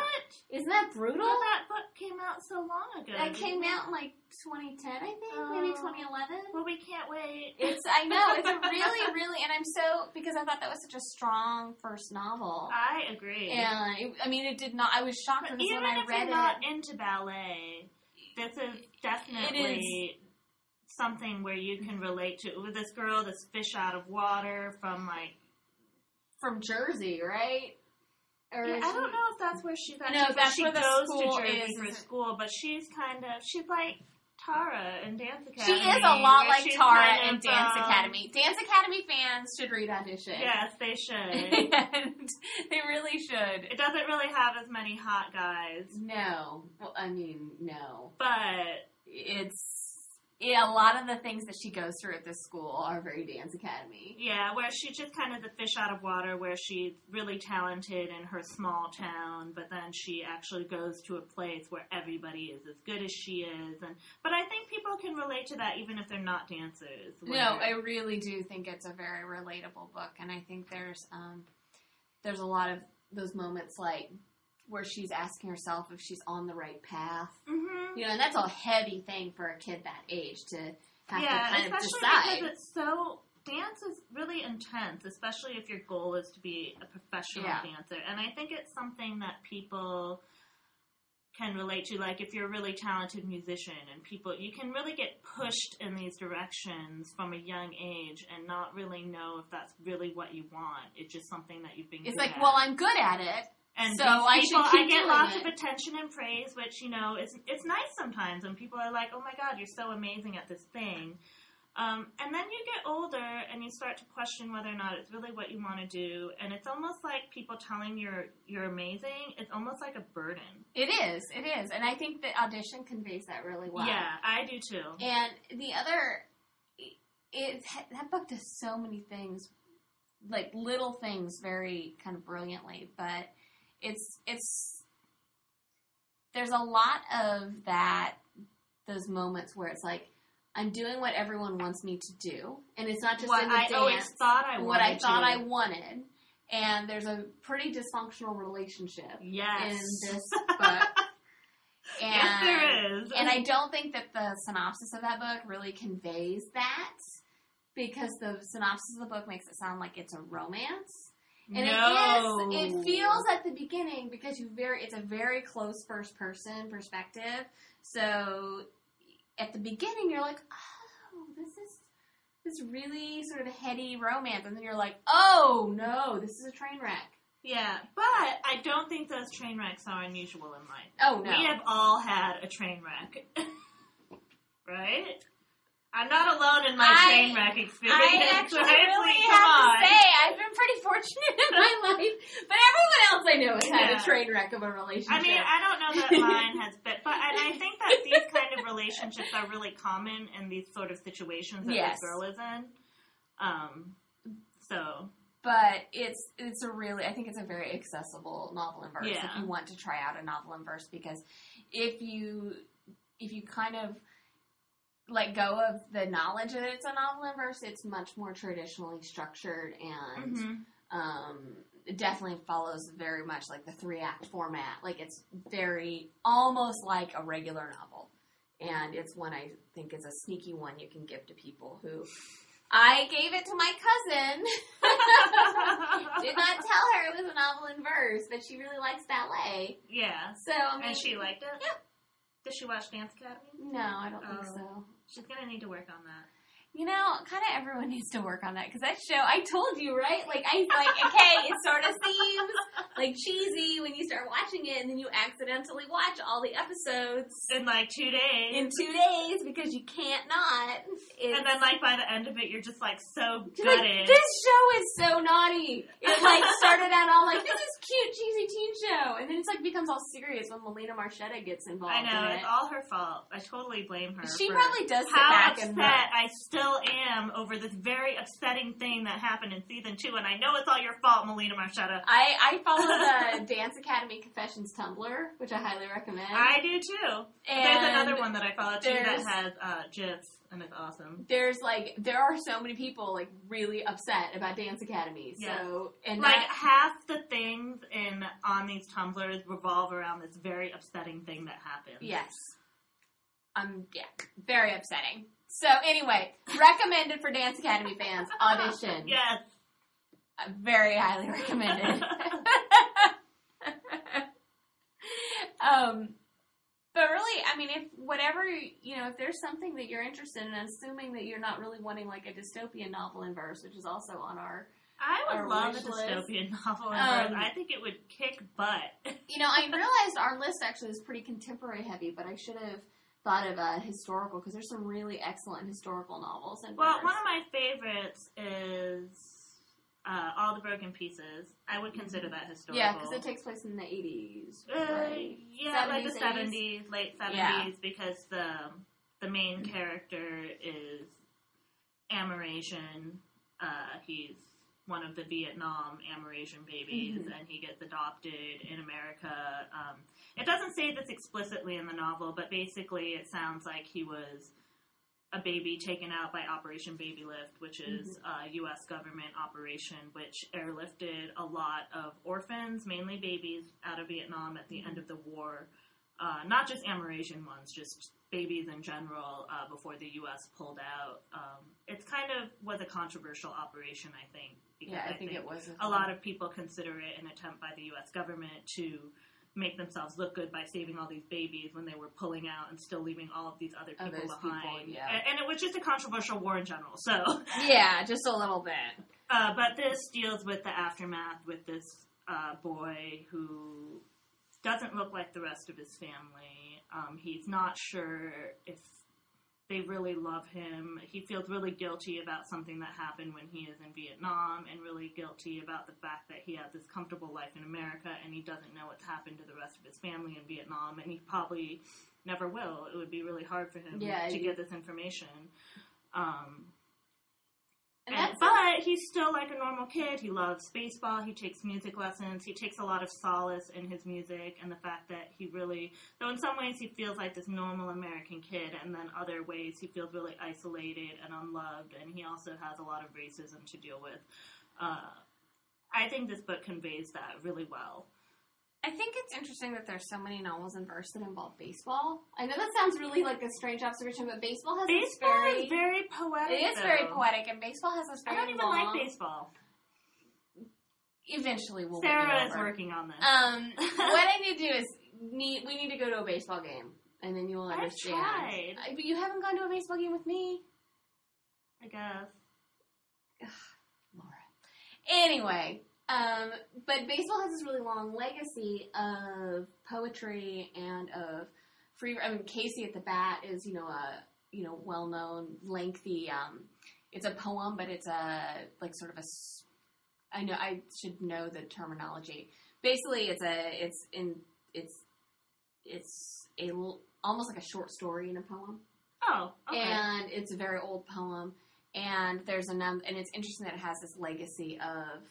Isn't that brutal? thought that book came out so long ago. That came out in like 2010, I think, maybe Oh. 2011. Well, we can't wait. It's I know it's a (laughs) really really, and I'm so because I thought that was such a strong first novel, I agree. and it, I mean it did not. I was shocked But because even when I if read you're it. not into ballet, this is definitely something where you can relate to. With this girl, this fish out of water from like. from Jersey, right? Or Yeah, I don't know if that's where she's at. No, She- that's she where the goes school to Jersey is, for school, but she's kind of she's like Tara in Dance Academy. She is a lot like Tara kind in of, Dance um, Academy. Dance Academy fans should read Audition. Yes, they should. (laughs) and they really should. it doesn't really have as many hot guys, No, well, I mean, no. but It's yeah, a lot of the things that she goes through at this school are very Dance Academy. Yeah, where she's just kind of the fish out of water, where she's really talented in her small town, but then she actually goes to a place where everybody is as good as she is. And but I think people can relate to that even if they're not dancers. No, I really do think it's a very relatable book, and I think there's um, there's a lot of those moments like where she's asking herself if she's on the right path. Mhm. You know, and that's a heavy thing for a kid that age to have yeah, to kind of especially decide. because it's so dance is really intense, especially if your goal is to be a professional Yeah. dancer. And I think it's something that people can relate to. Like if you're a really talented musician and people, you can really get pushed in these directions from a young age and not really know if that's really what you want. It's just something that you've been. it's like, at. well, I'm good at it. And So I people, I get lots it. of attention and praise, which you know is it's nice sometimes when people are like, "Oh my God, you're so amazing at this thing." Um, and then you get older and you start to question whether or not it's really what you want to do, and it's almost like people telling you're you're amazing. It's almost like a burden. It is, it is, and I think that audition conveys that really well. Yeah, I do too. And the other, it that book does so many things, like little things, very kind of brilliantly. But it's it's there's a lot of that those moments where it's like I'm doing what everyone wants me to do, and it's not just what I dance, always thought I wanted. what I thought to. I wanted. And there's a pretty dysfunctional relationship yes in this (laughs) book. And yes, there is. and I don't think that the synopsis of that book really conveys that because the synopsis of the book makes it sound like it's a romance. And no. it is. It feels at the beginning because you very it's a very close first person perspective. So at the beginning you're like, "Oh, this is this really sort of heady romance." And then you're like, "Oh, no, this is a train wreck." Yeah, but I don't think those train wrecks are unusual in life. Oh, no. We have all had a train wreck. (laughs) right? I'm not alone in my I- train wreck experience. I (laughs) actually right? really Please, have on. to say I've been pretty fortunate in my (laughs) life, but everyone else I know has had a train wreck of a relationship. I mean, I don't know that mine has been, but and I think that these kind of relationships are really common in these sort of situations that Yes. this girl is in. Um, so but it's it's a really I think it's a very accessible novel in verse Yeah. if you want to try out a novel in verse because if you if you kind of let go of the knowledge that it's a novel in verse, it's much more traditionally structured and mhm. um, definitely follows very much like the three act format. Like it's very almost like a regular novel, and it's one I think is a sneaky one you can give to people who. I gave it to my cousin. (laughs) Did not tell her it was a novel in verse, but she really likes ballet. yeah, So I mean, and she liked it. Yep. Did she watch Dance Academy? no, I don't think Oh. so. She's gonna need to work on that. You know, kind of everyone (laughs) needs to work on that because that show. I told you, right? Like I like, okay, it sort of seems like cheesy when you start watching it, and then you accidentally watch all the episodes In like two days. in two days because you can't not. It's, and then, like by the end of it, you're just like so She's like, this show is so naughty. It like started out all like this is cute, cheesy teen show, and then it's like becomes all serious when Melina Marchetta gets involved. I know in it's all her fault. I totally blame her. She probably does sit how back upset and look. I still am over this very upsetting thing that happened in season two, and I know it's all your fault, Melina Marchetta. I, I follow the (laughs) Dance Academy Confessions Tumblr, which I highly recommend. I do too. and there's another one that I follow too that has uh, gifs, and it's awesome. There's like there are so many people like really upset about Dance Academy. Yeah. So and Like that, half the things in on these Tumblrs revolve around this very upsetting thing that happened. yes, um yeah, very upsetting. So anyway, recommended for Dance Academy fans. Audition, (laughs) Yes. Uh, very highly recommended. (laughs) um, but really, I mean, if whatever you know, if there's something that you're interested in, assuming that you're not really wanting like a dystopian novel in verse, which is also on our, I would love a wish list. dystopian (laughs) novel. in Um, verse. I think it would kick butt. you know, I realized our list actually is pretty contemporary heavy, but I should have thought of a historical because there's some really excellent historical novels in Well, one of my favorites is uh, All the Broken Pieces. I would consider that historical. yeah, because it takes place in the 80s, Uh, right? yeah, like the 70s, seventies, late seventies, Yeah. because the the main character is Amerasian. Uh, he's one of the Vietnam Amerasian babies, Mhm. and he gets adopted in America. Um, it doesn't say this explicitly in the novel, but basically it sounds like he was a baby taken out by Operation Babylift, which is a U.S. government operation which airlifted a lot of orphans, mainly babies, out of Vietnam at the end of the war. Uh, not just Amerasian ones, just babies in general uh, before the U.S. pulled out. Um, it's kind of was a controversial operation, I think. Because Yeah, I think it was a lot of people consider it an attempt by the U.S. government to make themselves look good by saving all these babies when they were pulling out and still leaving all of these other people Others behind. people, yeah. and, and it was just a controversial war in general. So, (laughs) Yeah, just a little bit. uh, but this deals with the aftermath with this uh, boy who doesn't look like the rest of his family. Um, he's not sure if they really love him. He feels really guilty about something that happened when he is in Vietnam and really guilty about the fact that he has this comfortable life in America and he doesn't know what's happened to the rest of his family in Vietnam and he probably never will. It would be really hard for him Yeah, to get this information. Um, And and- that's but he's still like a normal kid. He loves baseball. He takes music lessons. He takes a lot of solace in his music and the fact that he really, though in some ways he feels like this normal American kid, and then other ways he feels really isolated and unloved, and he also has a lot of racism to deal with. Uh, I think this book conveys that really well. I think it's interesting that there's so many novels and verse that involve baseball. I know that sounds really like a strange observation, but baseball has Baseball very is very poetic. it is very poetic, and baseball has a this I don't even long. like baseball. Eventually, we'll Sarah is working on this. Um, (laughs) what I need to do is need we need to go to a baseball game, and then you will understand. tried. I- But you haven't gone to a baseball game with me, I guess. Laura. Anyway, um, but baseball has this really long legacy of poetry and of free. I mean, Casey at the bat is you know a you know well known lengthy. Um, it's a poem, but it's a like sort of a. I know I should know the terminology. Basically, it's a it's in it's it's a almost like a short story in a poem Oh, okay. and it's a very old poem and there's a num and it's interesting that it has this legacy of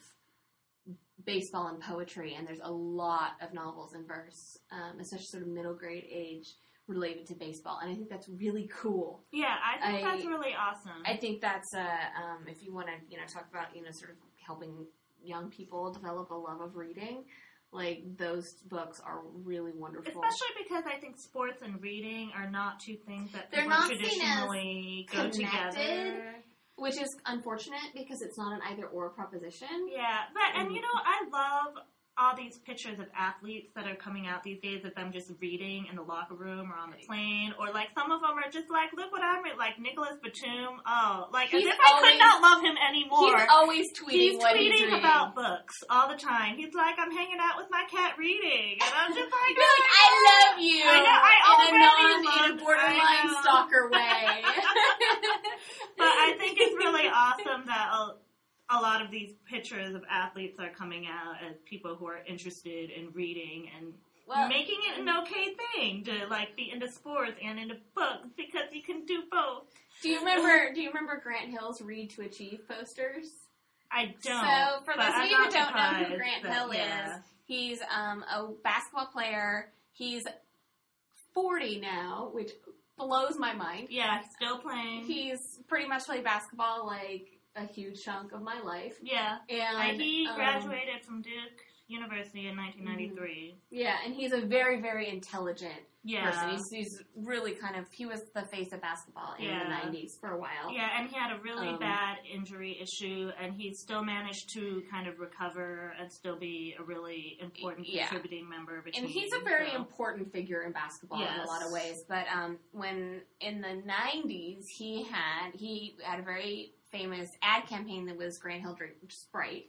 baseball and poetry and there's a lot of novels in verse um, especially sort of middle grade age related to baseball and i think that's really cool yeah, I think I- that's really awesome. i think that's uh, um, if you want to you know talk about you know sort of helping young people develop a love of reading like those books are really wonderful Especially because I think sports and reading are not two things that They're not seen as traditionally go connected. together. Which is unfortunate because it's not an either or proposition Yeah, but and you know I love all these pictures of athletes that are coming out these days of them just reading in the locker room or on the plane, or like some of them are just like, look what I'm reading, like Nicolas Batum. Oh, like He's as if I could not love him anymore. He's always tweeting He's tweeting he's about books all the time. He's like, I'm hanging out with my cat reading, and I'm just like, (laughs) like, I oh love you. I know, I in a already non, in a love- borderline stalker way. (laughs) (laughs) but I think it's really awesome that a, a lot of these pictures of athletes are coming out as people who are interested in reading and well, making it an okay thing to like be into sports and into books because you can do both. do you remember? Do you remember Grant Hill's "Read to Achieve" posters? I don't. So, for those of you who don't know who Grant that- Hill yeah. is, he's um, a basketball player. He's 40 now, which blows my mind. Yeah, still playing. He's pretty much played basketball like a huge chunk of my life. yeah, And he um, graduated from Duke University in 1993. Yeah, and he's a very, very intelligent Yeah. person. He's, he's really kind of he was the face of basketball in Yeah. the '90s for a while. Yeah, and he had a really Um, bad injury issue, and he still managed to kind of recover and still be a really important Yeah. contributing member of a team. And he's a very so- important figure in basketball in a lot of ways. But um, when in the '90s, he had he had a very famous ad campaign that was Grant Hill drink Sprite.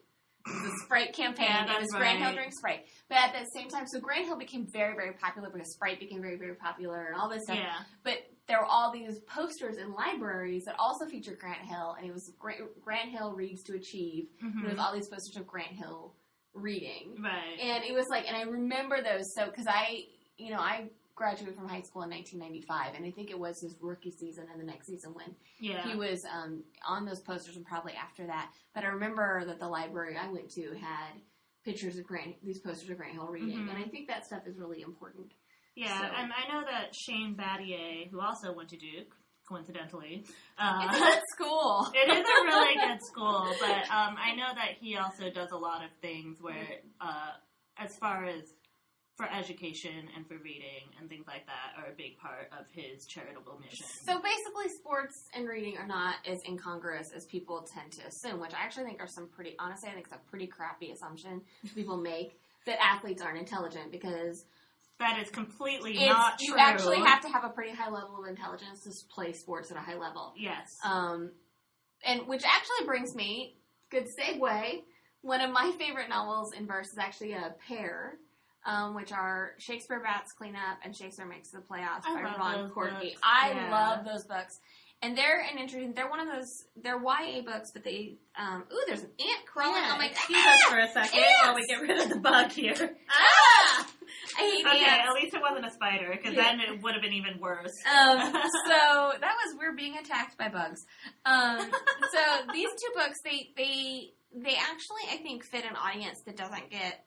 A Sprite campaign. Yeah, it was Grant Hill drink Sprite. But at the same time, so Grant Hill became very, very popular because Sprite became very, very popular and all this stuff. Yeah, But there were all these posters in libraries that also featured Grant Hill, and it was Grant, Grant Hill reads to achieve. Mhm. And it was all these posters of Grant Hill reading, right. and it was like, and I remember those so because I, you know, I graduated from high school in 1995, and I think it was his rookie season and the next season when Yeah. he was um, on those posters and probably after that. But I remember that the library I went to had pictures of Grant, these posters of Grant Hill reading, Mhm. and I think that stuff is really important. Yeah, So- and I know that Shane Battier, who also went to Duke, coincidentally, uh, It's a good school. (laughs) it is a really good school, but um, I know that he also does a lot of things where, uh, as far as for education and for reading and things like that, are a big part of his charitable mission. So basically, sports and reading are not as incongruous as people tend to assume, which I actually think are some pretty, honestly, I think it's a pretty crappy assumption people make that athletes aren't intelligent because that is completely not you actually have to have a pretty high level of intelligence to play sports at a high level. Yes. Um, and which actually brings me, good segue, one of my favorite novels in verse is actually a pair. Um, which are Shakespeare Bats Cleanup and Shakespeare Makes the Playoffs I by Ron Koertge. books. I Yeah. love those books. And they're an interesting, they're one of those, they're YA books, but they, um, ooh, there's an ant crawling Yeah, on my excuse us for a second Ants! while we get rid of the bug here. Ah! I hate Okay, ants. at least it wasn't a spider, because Yeah. then it would have been even worse. Um, (laughs) so that was we're being attacked by bugs. Um, so these two books, they they they actually I think fit an audience that doesn't get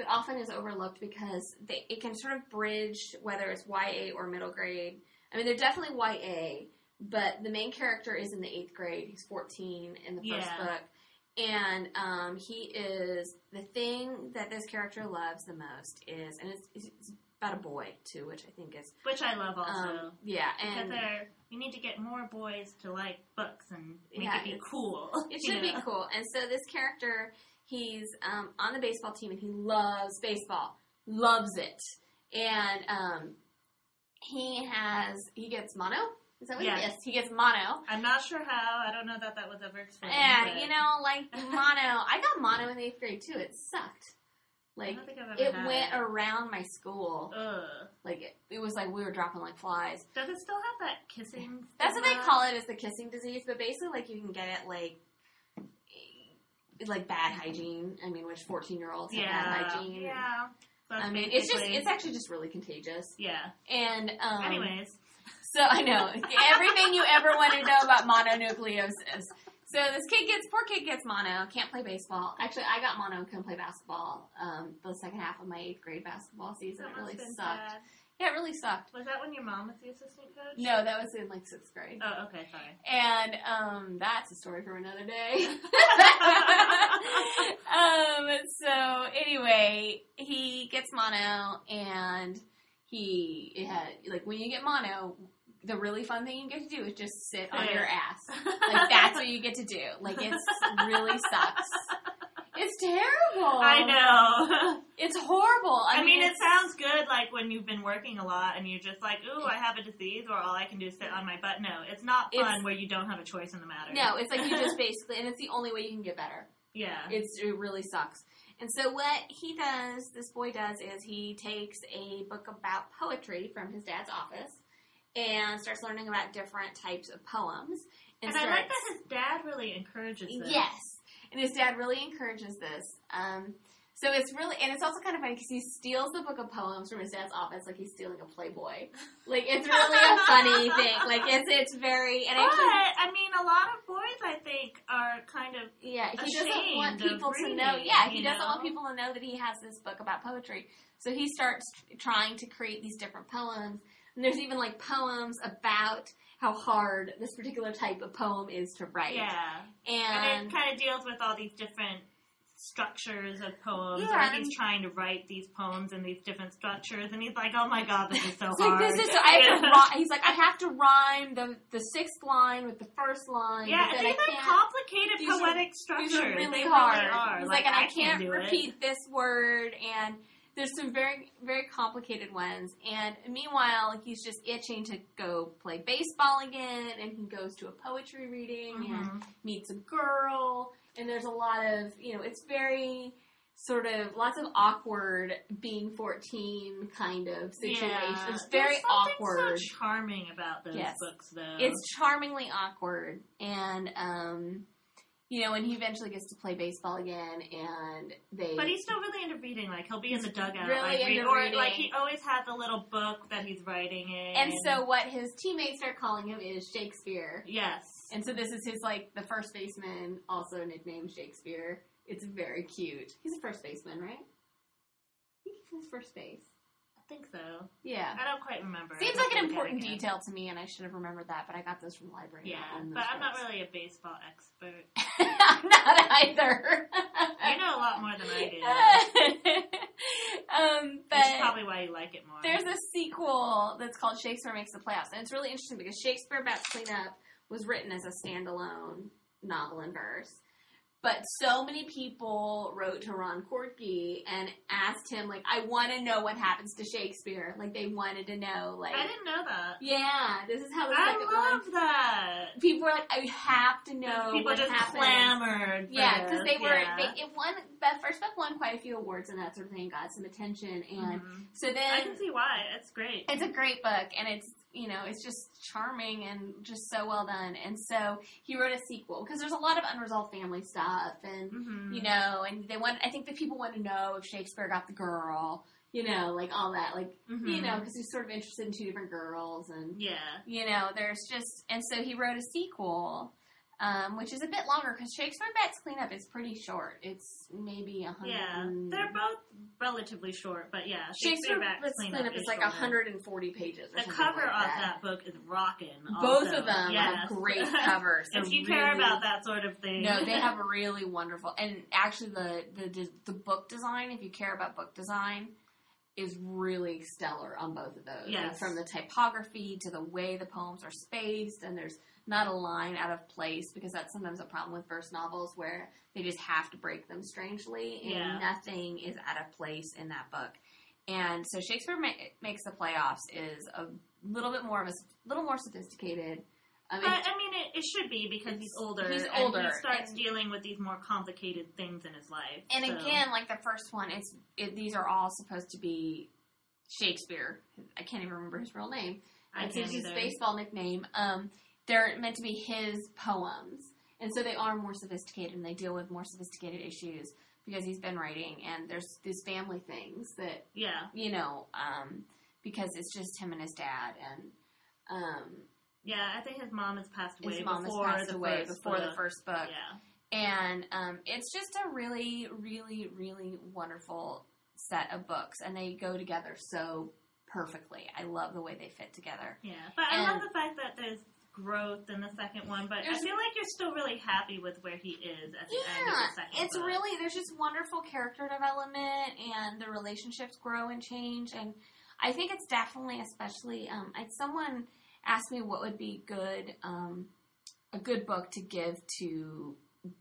that often is overlooked because they it can sort of bridge whether it's YA or middle grade. I mean, they're definitely YA, but the main character is in the eighth grade. He's fourteen in the first Yeah. book. And um, he is the thing that this character loves the most is, and it's, it's about a boy too, which I think is Which I love also. um, yeah, because and they're, you need to get more boys to like books and make Yeah, it be cool. It (laughs) should be cool. And so this character, he's um, on the baseball team and he loves baseball, loves it, and um, he has he gets mono. Is that what Yeah. he gets? He gets mono. I'm not sure how. I don't know that that was ever explained. And you know, like (laughs) mono, I got mono in the eighth grade too. It sucked. I Like don't think I've ever it had went it. around my school. Ugh. Like it, it was like we were dropping like flies. Does it still have that kissing? That's what they call it is the kissing disease, but basically like you can get it like like bad hygiene. I mean, which fourteen year olds have Yeah. bad hygiene. Yeah. That's I mean, it's just it's actually just really contagious. yeah. And um, Anyways, so I know everything you ever want to know about mononucleosis. So this kid gets poor kid gets mono, can't play baseball. Actually, I got mono, couldn't play basketball. Um, the second half of my eighth grade basketball season, that it really sucked. sad. Yeah, it really sucked. Was that when your mom was the assistant coach? No, that was in like sixth grade. Oh, okay, sorry. And um, that's a story for another day. (laughs) (laughs) um, so anyway, he gets mono, and he had like when you get mono, the really fun thing you get to do is just sit on your ass. (laughs) Like that's what you get to do. Like it's really sucks. It's terrible. I know. (laughs) It's horrible. I, I mean, it sounds good like when you've been working a lot and you're just like, ooh, I have a disease or all I can do is sit on my butt. No, it's not fun It's- where you don't have a choice in the matter. No, it's like you just (laughs) basically, and it's the only way you can get better. Yeah. It's it really sucks. And so what he does, this boy does, is he takes a book about poetry from his dad's office and starts learning about different types of poems. and starts, I like that his dad really encourages this. Yes, and his dad really encourages this. Um, so it's really, and it's also kind of funny because he steals the book of poems from his dad's office, like he's stealing a Playboy. Like it's really a funny thing. Like it's it's very, and But, actually, I mean, a lot of boys, I think, are kind of Yeah, he doesn't want people to know. Yeah, he doesn't want people to know that he has this book about poetry. So he starts trying to create these different poems. And there's even like poems about how hard this particular type of poem is to write. yeah. And And, it kind of deals with all these different structures of poems. Yeah, or he's trying to write these poems in these different structures, and he's like, "Oh my god, this is so (laughs) it's hard." like this is I have to (laughs) rhyme. He's like I have to rhyme the the sixth line with the first line. yeah, these are complicated these are- poetic structures. These are really they hard. Really are. He's like, like, and I, can't, can't repeat It. this word, and there's some very, very complicated ones. And meanwhile, he's just itching to go play baseball again, and he goes to a poetry reading and Mhm. meets a girl, and there's a lot of, you know, it's very sort of lots of awkward being 14 kind of situations. Yeah. It's very There's awkward. So charming about those Yes. books, though. It's charmingly awkward, and um, you know, and he eventually gets to play baseball again, and they. But he's still really into reading. Like he'll be in the dugout, really like, read- or reading. like he always has a little book that he's writing in. and so what his teammates are calling him is Shakespeare. yes, And so this is his like the first baseman, also nicknamed Shakespeare. It's very cute. He's a first baseman, right? I think he plays first base. I think so. Yeah. I don't quite remember. Seems like an important it detail to me, and I should have remembered that. But I got those from the library. Yeah, but I'm not really a baseball expert. (laughs) I'm not either. You know a lot more than I do. (laughs) um, but Which probably why you like it more. There's a sequel that's called Shakespeare Makes the Playoffs, and it's really interesting because Shakespeare Bats Cleanup was written as a standalone novel in verse. But so many people wrote to Ron Koertge and asked him, like, I want to know what happens to Shakespeare. Like, they wanted to know, like, I didn't know that. yeah, this is how I love one. that. People were like, I have to know People just happens. clamored. For Yeah, because they were yeah. they it won that first book won quite a few awards and that sort of thing, got some attention, and Mhm. so then I can see why. It's great. it's a great book and it's you know it's just charming and just so well done and so he wrote a sequel because there's a lot of unresolved family stuff and Mhm. you know and they want i think the people want to know if shakespeare got the girl you know like all that like you Mhm. know because he's sort of interested in two different girls and Yeah. you know there's just and so he wrote a sequel um, which is a bit longer because Shakespeare Bats Cleanup is pretty short. It's maybe a hundred. Yeah. They're both relatively short, but yeah. Shakespeare Bats Bats Cleanup Cleanup is like shorter. 140 pages. Or The cover like of that. that book is rocking. Both also. of them yes. have great (laughs) covers. if you care about that sort of thing. No, they have a (laughs) really wonderful, and actually the, the the book design. If you care about book design, is really stellar on both of those. Like, from the typography to the way the poems are spaced, and there's not a line out of place because that's sometimes a problem with verse novels where they just have to break them strangely, and Yeah. nothing is out of place in that book. And so Shakespeare ma- makes the playoffs is a little bit more of a little more sophisticated. I mean, But I mean, it, it should be because he's older. He's and older, he starts and- dealing with these more complicated things in his life. And so- again, like the first one, it's it, these are all supposed to be Shakespeare. I can't even remember his real name. I It's can't his baseball nickname. Um, they're meant to be his poems, and so they are more sophisticated and they deal with more sophisticated issues because he's been writing. And there's these family things that yeah, you know, um, because it's just him and his dad, and um, yeah. I think his mom has passed away his mom has before passed the away first before the book. first book. Yeah, and um, it's just a really, really, really wonderful set of books, and they go together so perfectly. I love the way they fit together. yeah. But I love the fact that there's growth in the second one. But I feel like you're still really happy with where he is at the end of Yeah, the second it's book. really there's just wonderful character development, and the relationships grow and change, and I think it's definitely, especially, um, I, someone asked me what would be good, um, a good book to give to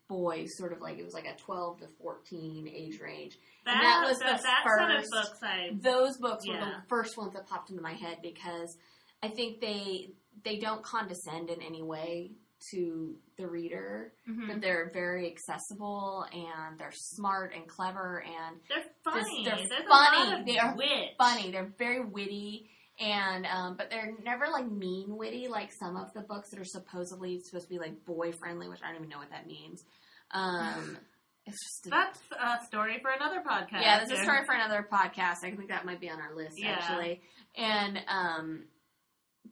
boys, sort of like it was like a 12 to 14 age range. that, and that was that, the that set of first- books. I those books were the first ones that popped into my head because I think they they don't condescend in any way to the reader, mhm. but they're very accessible and they're smart and clever and they're funny. they're There's funny. A lot of They are wit. funny. They're very witty and um, but they're never like mean witty like some of the books that are supposedly supposed to be like boy friendly, which I don't even know what that means. Um, (sighs) it's just a That's a story for another podcast. Yeah, this is a story for another podcast. I think that might be on our list Yeah. actually. And um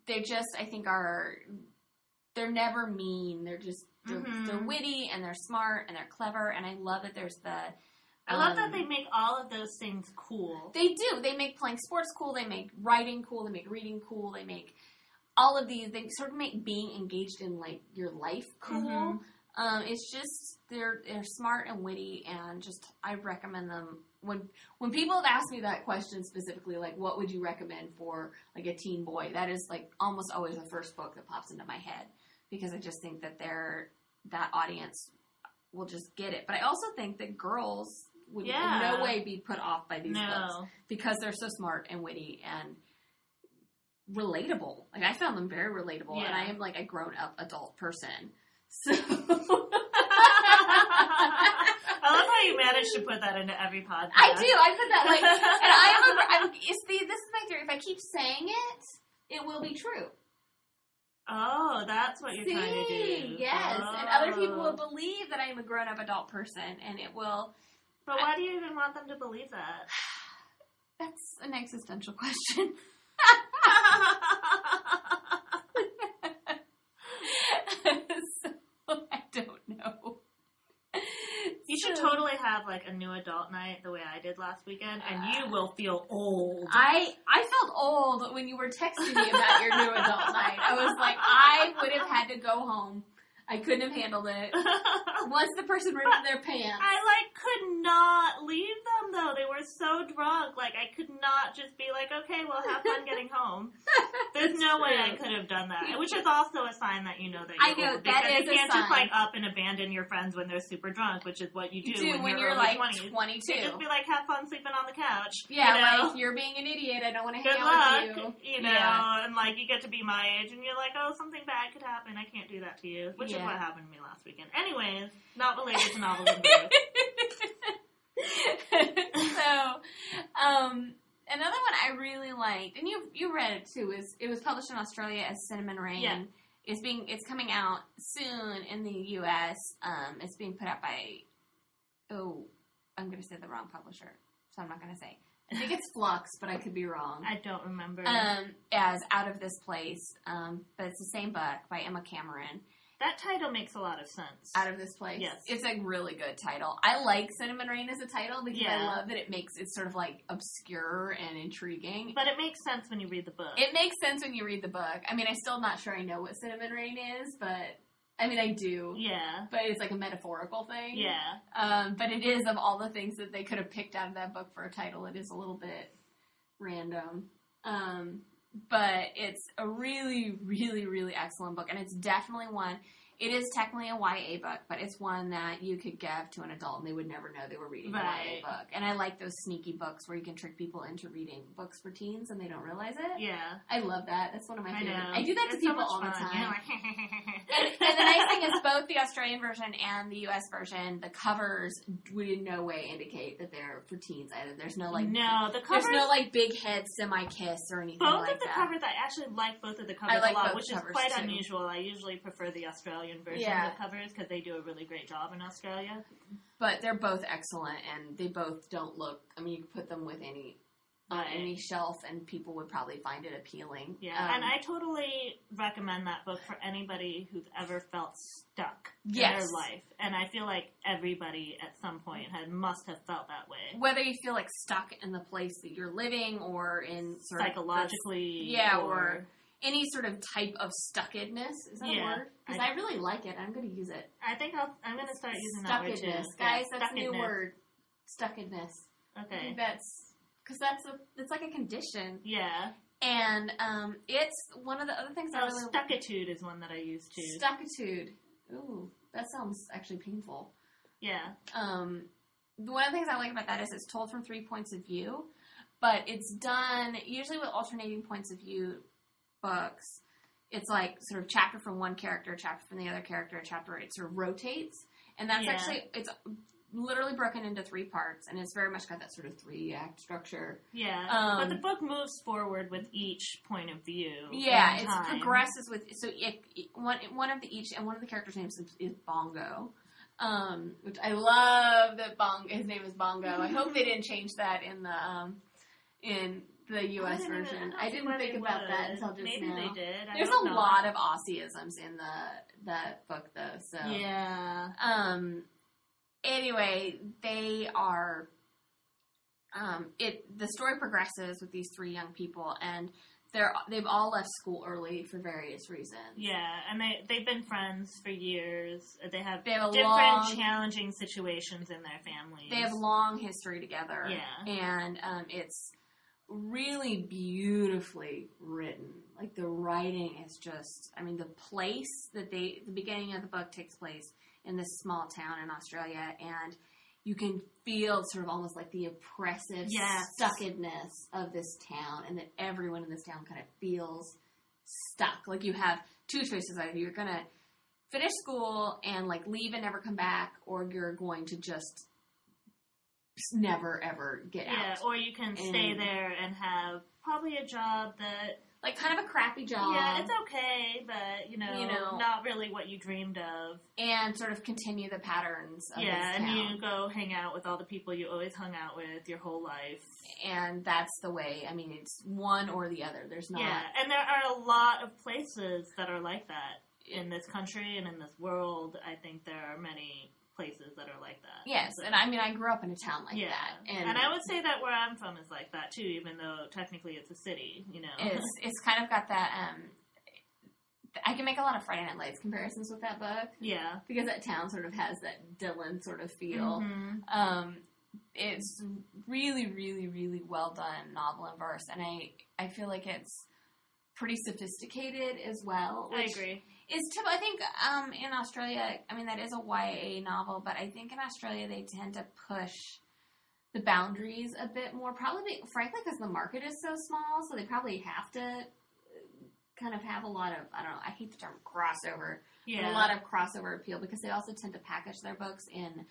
they just I think are they're never mean. They're just they're, Mhm. they're witty and they're smart and they're clever and I love that there's the I love um, that they make all of those things cool. they do. They make playing sports cool, they make writing cool, they make reading cool, they make all of these they sort of make being engaged in like your life cool. Mhm. Um, it's just they're they're smart and witty, and just I recommend them when when people have asked me that question specifically, like what would you recommend for like a teen boy? That is like almost always the first book that pops into my head because I just think that they're that audience will just get it. But I also think that girls would Yeah. in no way be put off by these books because they're so smart and witty and relatable. Like I found them very relatable, and I am like a grown up adult person. So (laughs) (laughs) I love how you managed to put that into every podcast. I do. I put that like, (laughs) and I am. A, I'm, it's the, this is my theory. If I keep saying it, it will be true. Oh, that's what you're trying to do. Yes, oh. and other people will oh. believe that I am a grown up adult person, and it will. But why do you even want them to believe that? (sighs) That's an existential question. (laughs) so, I don't know. You should So- totally have like a new adult night the way I did last weekend, and you will feel old. I I felt old when you were texting me about your new adult night. I was like, I would have had to go home. I couldn't have handled it. (laughs) Once the person ripped their pants. I like could not leave them though. They were so drunk. Like I could not just be like, okay, well, have fun getting home. (laughs) There's no way. I could have done that. Which is also a sign that you know that I you're know, old, that because you can't just like up and abandon your friends when they're super drunk, which is what you do, do when, when you're, you're like 20s. 22. You just be like, have fun sleeping on the couch. yeah, you know? like you're being an idiot. I don't want to Good hang out luck, with you. you know, Yeah. and like you get to be my age, and you're like, oh, something bad could happen. I can't do that to you, which is what happened to me last weekend. Anyways, not related to novels and books. (laughs) so, um, another one I really liked, and you you read it too, is it was published in Australia as Cinnamon Rain. Yeah. It's being it's coming out soon in the U.S. Um, it's being put out by oh, I'm going to say the wrong publisher, so I'm not going to say. I think it's Flux, but I could be wrong. I don't remember. Um, as Out of This Place, um, but it's the same book by Emma Cameron. That title makes a lot of sense. Out of This Place. Yes. It's a really good title. I like Cinnamon Rain as a title because I love that it makes it sort of like obscure and intriguing. but it makes sense when you read the book. It makes sense when you read the book. I mean, I'm still not sure I know what Cinnamon Rain is, but I mean, I do. yeah, But it's like a metaphorical thing. yeah. Um, but it is of all the things that they could have picked out of that book for a title, it is a little bit random. Um, but it's a really, really, really excellent book, and it's definitely one. It is technically a YA book, but it's one that you could give to an adult and they would never know they were reading Right. a YA book. And I like those sneaky books where you can trick people into reading books for teens and they don't realize it. Yeah, I love that. That's one of my I favorite. know. I do that to It's so people all the time. (laughs) And, and the nice thing is, both the Australian version and the U.S. version, the covers would in no way indicate that they're for teens either. There's no like, no, the covers there's no like big head semi kiss or anything both like of the that. covers, I actually like both of the covers like a lot, which is quite too. unusual. I usually prefer the Australian version Yeah. of covers because they do a really great job in Australia. But they're both excellent, and they both don't look. I mean, you could put them with any on Right. any shelf, and people would probably find it appealing. Yeah, Um, and I totally recommend that book for anybody who's ever felt stuck Yes. in their life. And I feel like everybody at some point had must have felt that way. whether you feel like stuck in the place that you're living or in sort of Psychologically, Yeah, or, or- any sort of type of stuckedness. Is that Yeah. a word? Because I- I, really like it. I'm going to use it. I think I'll, I'm going to start using that word too. Stuckedness, Yeah, guys. that's a new word. Stuckedness. I Okay. that's because that's a it's like a condition, Yeah. and um, it's one of the other things I Oh, really stuckitude is one that I use too. stuckitude. Ooh, that sounds actually painful. yeah. Um, one of the things I like about that is it's told from three points of view, but it's done usually with alternating points of view books. It's like sort of chapter from one character, chapter from the other character, chapter. It sort of rotates, and that's Yeah. actually it's literally broken into three parts, and it's very much got that sort of three act structure. Yeah. Um, but the book moves forward with each point of view. Yeah, it progresses with so it, it- one one of the each and one of the characters' names is, is Bongo, um, which I love that Bongo. His name is Bongo. I hope they didn't change that in the um, in the U.S. I even- version. I didn't think about that until just Maybe now. they did. There's a know. lot of Aussieisms in the that book though. So Yeah. um anyway they are um it the story progresses with these three young people and they're they've all left school early for various reasons Yeah, and they they've been friends for years. They have They have a different long- challenging situations in their families. they have long history together Yeah. and um it's really beautifully written. Like the writing is just i mean the place that they the beginning of the book takes place in this small town in australia and you can feel sort of almost like the oppressive Yes. stuckedness of this town and that everyone in this town kind of feels stuck. Like you have two choices. Either you're gonna finish school and like leave and never come back or you're going to just never ever get yeah, out or you can stay there and have probably a job that like kind of a crappy job. Yeah, it's okay, but you know, You know. not really what you dreamed of. and sort of continue the patterns of yeah, and you go hang out with all the people you always hung out with your whole life. and that's the way. I mean, it's one or the other. There's not. Yeah, and there are a lot of places that are like that in this country and in this world. I think there are many places that are like that. Yes, So- and I mean, I grew up in a town like yeah, that, and, I would say that where I'm from is like that too, even though technically it's a city. You know, it's (laughs) it's kind of got that. um I can make a lot of Friday Night Lights comparisons with that book yeah. because that town sort of has that Dillon sort of feel. Mhm. Um, it's really, really, really well done novel and verse, and I I feel like it's pretty sophisticated as well. I agree. Is tip I think um, in Australia, I mean that is a YA novel, but I think in Australia they tend to push the boundaries a bit more. Probably, frankly, because the market is so small, so they probably have to uh, kind of have a lot of I don't know. I hate the term crossover, Yeah, a lot of crossover appeal because they also tend to package their books in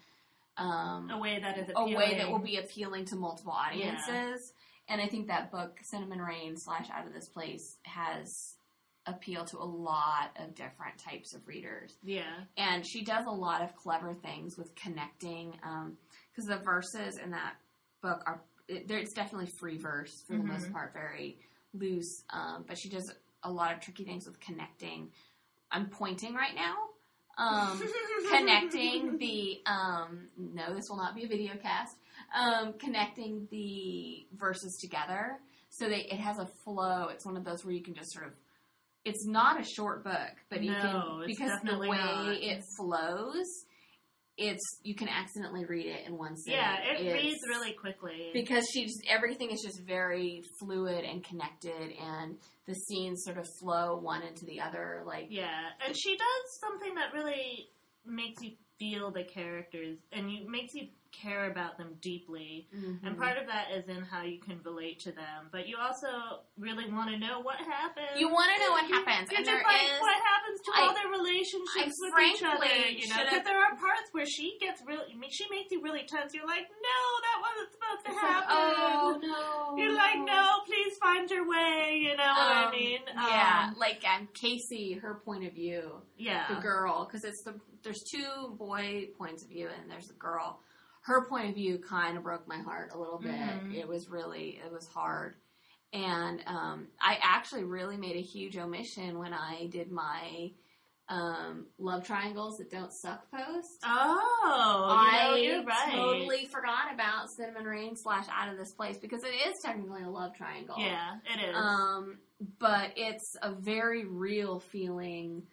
um, a way that is a way that will be appealing to multiple audiences. And I think that book, Cinnamon Rain slash Out of This Place, has appeal to a lot of different types of readers. yeah, And she does a lot of clever things with connecting, because the verses in that book are, it, it's definitely free verse for the Mhm. most part, very loose. Um, but she does a lot of tricky things with connecting. I'm pointing right now. Um, (laughs) connecting the um no this will not be a video cast um connecting the verses together so that it has a flow it's one of those where you can just sort of it's not a short book but you No, can because the way not. it flows it's you can accidentally read it in one sitting yeah. It It's- reads really quickly. because she's everything is just very fluid and connected and the scenes sort of flow one into the other like Yeah, and she does something that really makes you feel the characters, and you makes you care about them deeply. mhm. And part of that is in how you can relate to them, but you also really want to know what happens. You wanna know what happens, You're and there like, is- what happens to I- all their relationships I with each other? You know, because there are parts where she gets really, I mean, she makes you really tense. You're like, no, that wasn't supposed to It's like, happen. oh no. You're like, no, please find your way. You know what I Um, mean? yeah, Um, like um, Casey, her point of view, yeah. the girl, because it's the there's two boy points of view and there's the girl. Her point of view kind of broke my heart a little bit. Mhm. It was really it was hard, and um, I actually really made a huge omission when I did my um, love triangles that don't suck post. Oh, I you know, right. totally forgot about Cinnamon Rain slash Out of This Place because it is technically a love triangle. Yeah, it is. Um, but it's a very real feeling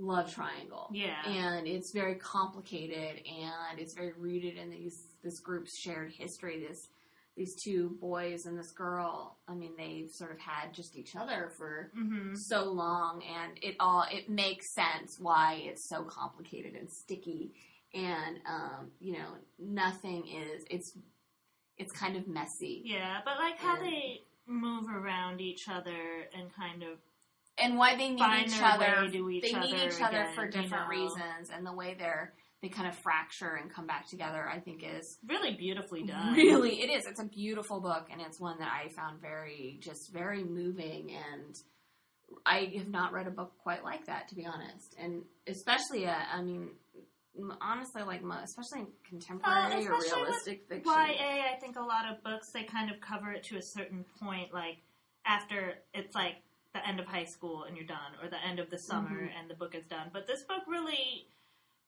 love triangle. yeah. And it's very complicated and it's very rooted in these this group's shared history. This these two boys and this girl, I mean, they've sort of had just each other for hmm so long and it all it makes sense why it's so complicated and sticky and um, you know, nothing is it's it's kind of messy. Yeah, but like how And- they move around each other and kind of and why they need each other. each they other. need each other again, for you different know. reasons, and the way they're they kind of fracture and come back together, I think is Really beautifully done. really it is. It's a beautiful book, and it's one that I found very just very moving, and I have not read a book quite like that to be honest, and especially uh, I mean. Honestly, like especially in contemporary or Uh, especially with realistic fiction, YA, I think a lot of books they kind of cover it to a certain point, like after it's like the end of high school and you're done, or the end of the summer Mhm. and the book is done. But this book really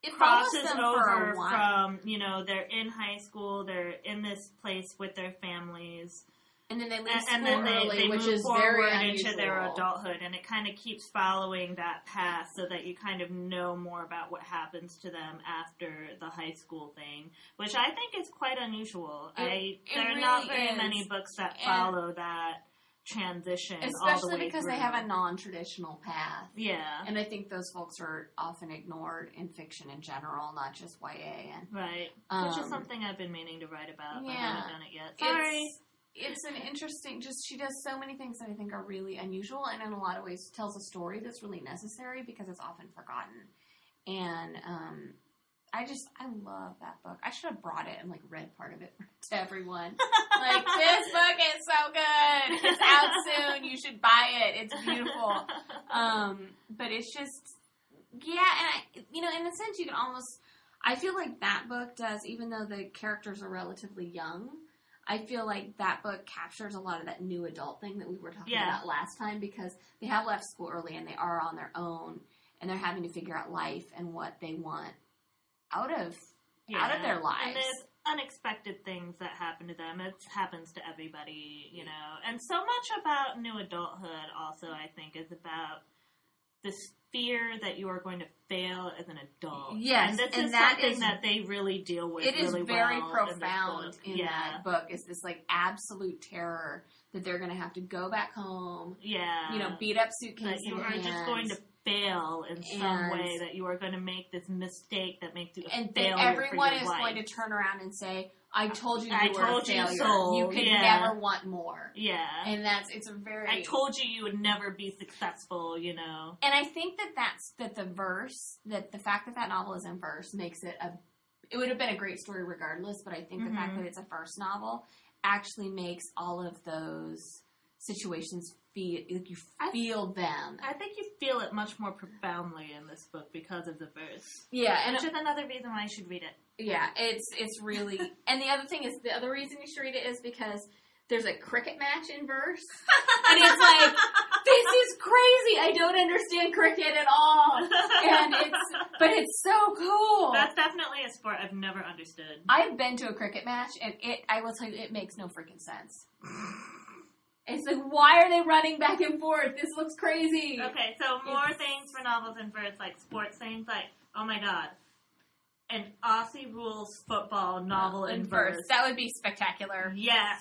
it crosses over from you know they're in high school, they're in this place with their families, and then they leave and, and then they, early, they which move is forward very into their adulthood, and it kind of keeps following that path so that you kind of know more about what happens to them after the high school thing, which I think is quite unusual. It- I there are really not very is. many books that And- follow that transition, all the especially way because they have a non-traditional path yeah, and i think those folks are often ignored in fiction in general not just ya and right. um, Which is something I've been meaning to write about, but I yeah. haven't done it yet. Sorry. it's, it's an interesting just she does so many things that i think are really unusual and in a lot of ways tells a story that's really necessary because it's often forgotten and um, I just I love that book. I should have brought it and like read part of it (laughs) to everyone. (laughs) like this book is so good. It's out soon. You should buy it. It's beautiful. Um, but it's just yeah, and I you know in a sense you can almost I feel like that book does even though the characters are relatively young. I feel like that book captures a lot of that new adult thing that we were talking Yeah. about last time because they have left school early and they are on their own and they're having to figure out life and what they want out of out of their lives. And there's unexpected things that happen to them. It happens to everybody, you know. And so much about new adulthood also, I think, is about this fear that you are going to fail as an adult. Yes, and this and is that something is- that they really deal with. It is really very well in profound book. in, yeah. that book. Is this like absolute terror that they're going to have to go back home, Yeah. you know, beat up suitcases. that you in are just going to fail in some And- way. That you are going to make this mistake that makes you a and failure then everyone is life. going to turn around and say, "I told you you I were told a you so." You could Yeah. never want more." Yeah. And that's it's a very I told you you would never be successful, you know. And I think that that's that the verse that the fact that that novel is in verse makes it a. It would have been a great story regardless, but I think the fact Mhm. that it's a first novel actually makes all of those situations feel like you I- feel them. I think you feel it much more profoundly in this book because of the verse. Yeah, and Which is another reason why you should read it. yeah, it's it's really. (laughs) and the other thing is the other reason you should read it is because there's a cricket match in verse, (laughs) and it's like this is crazy. I don't understand cricket at all, and it's but it's so cool. That's definitely a sport I've never understood. I've been to a cricket match, and it, I will tell you, it makes no freaking sense. (laughs) It's like, why are they running back and forth? This looks crazy. Okay, so more It's- things for novels and verse, like sports things, like, oh my god, an Aussie rules football novel in, verse. That would be spectacular. Yes,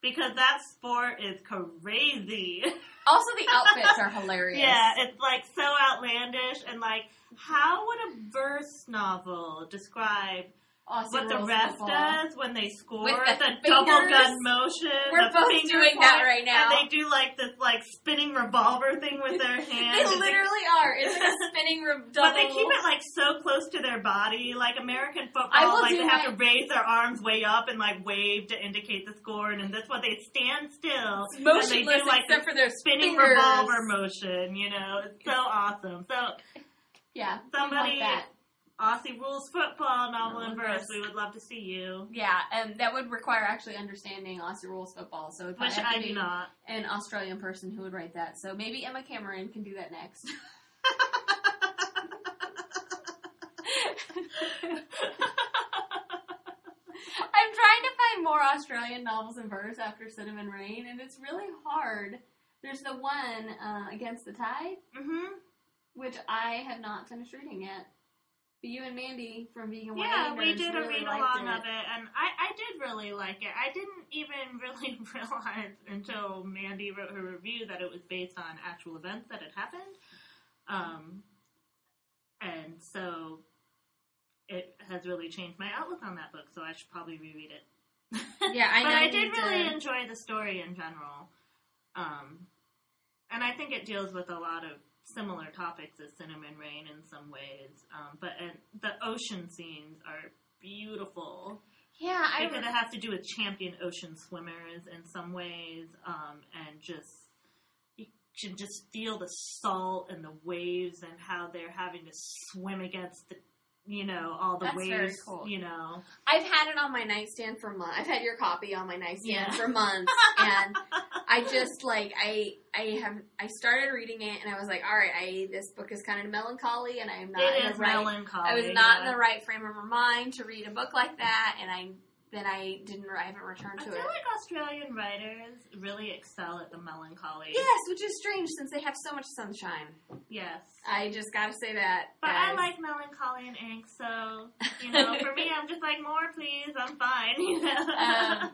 because that sport is crazy. (laughs) Also, the outfits are hilarious. Yeah, it's like so outlandish and like how would a verse novel describe Aussie what the ref does when they score With the double gun motion? We're both doing that right now. And they do like this like spinning revolver thing with their (laughs) hands. They literally are. It's like a (laughs) spinning revolver. but they keep it like so close to their body, like American football. I will like they have my- to raise their arms way up and like wave to indicate the score, and this one they stand still It's and they motionless do like except for their spinning fingers. revolver motion. You know, it's so awesome. So Yeah, somebody like that. Aussie rules football novel in verse. We would love to see you. Yeah, and that would require actually understanding Aussie rules football. So it Which I do not. an Australian person who would write that. So maybe Emma Cameron can do that next. I'm trying to find more Australian novels in verse after Cinnamon Rain, and it's really hard. There's the one uh, Against the Tide, hmm which I have not finished reading yet. But you and Mandy from Vegan Yeah, we did a really read liked along of it, and I, I did really like it. I didn't even (laughs) really (laughs) realize until Mandy wrote her review that it was based on actual events that had happened. Um, and so it has really changed my outlook on that book, so I should probably reread it. (laughs) Yeah, I but I did really to- enjoy the story in general. Um, and I think it deals with a lot of similar topics as Cinnamon Rain in some ways. Um, but and the ocean scenes are beautiful Yeah, I because it has to do with champion ocean swimmers in some ways, um, and just you can just feel the salt and the waves and how they're having to swim against the. You know all the That's waves. very cool. You know, I've had it on my nightstand for months. I've had your copy on my nightstand Yeah. for months, (laughs) and I just like I I have I started reading it, and I was like, all right, I this book is kind of melancholy, and I am not it in is the right. melancholy. I was not yeah. in the right frame of mind to read a book like that, and I then I didn't I haven't returned I to it. I feel like Australian writers really excel at the melancholy. Yes, which is strange since they have so much sunshine. Yes. I just got to say that. But I like melancholy and angst, so you know, for me, I'm just like more, please. I'm fine. (laughs) You know. Um,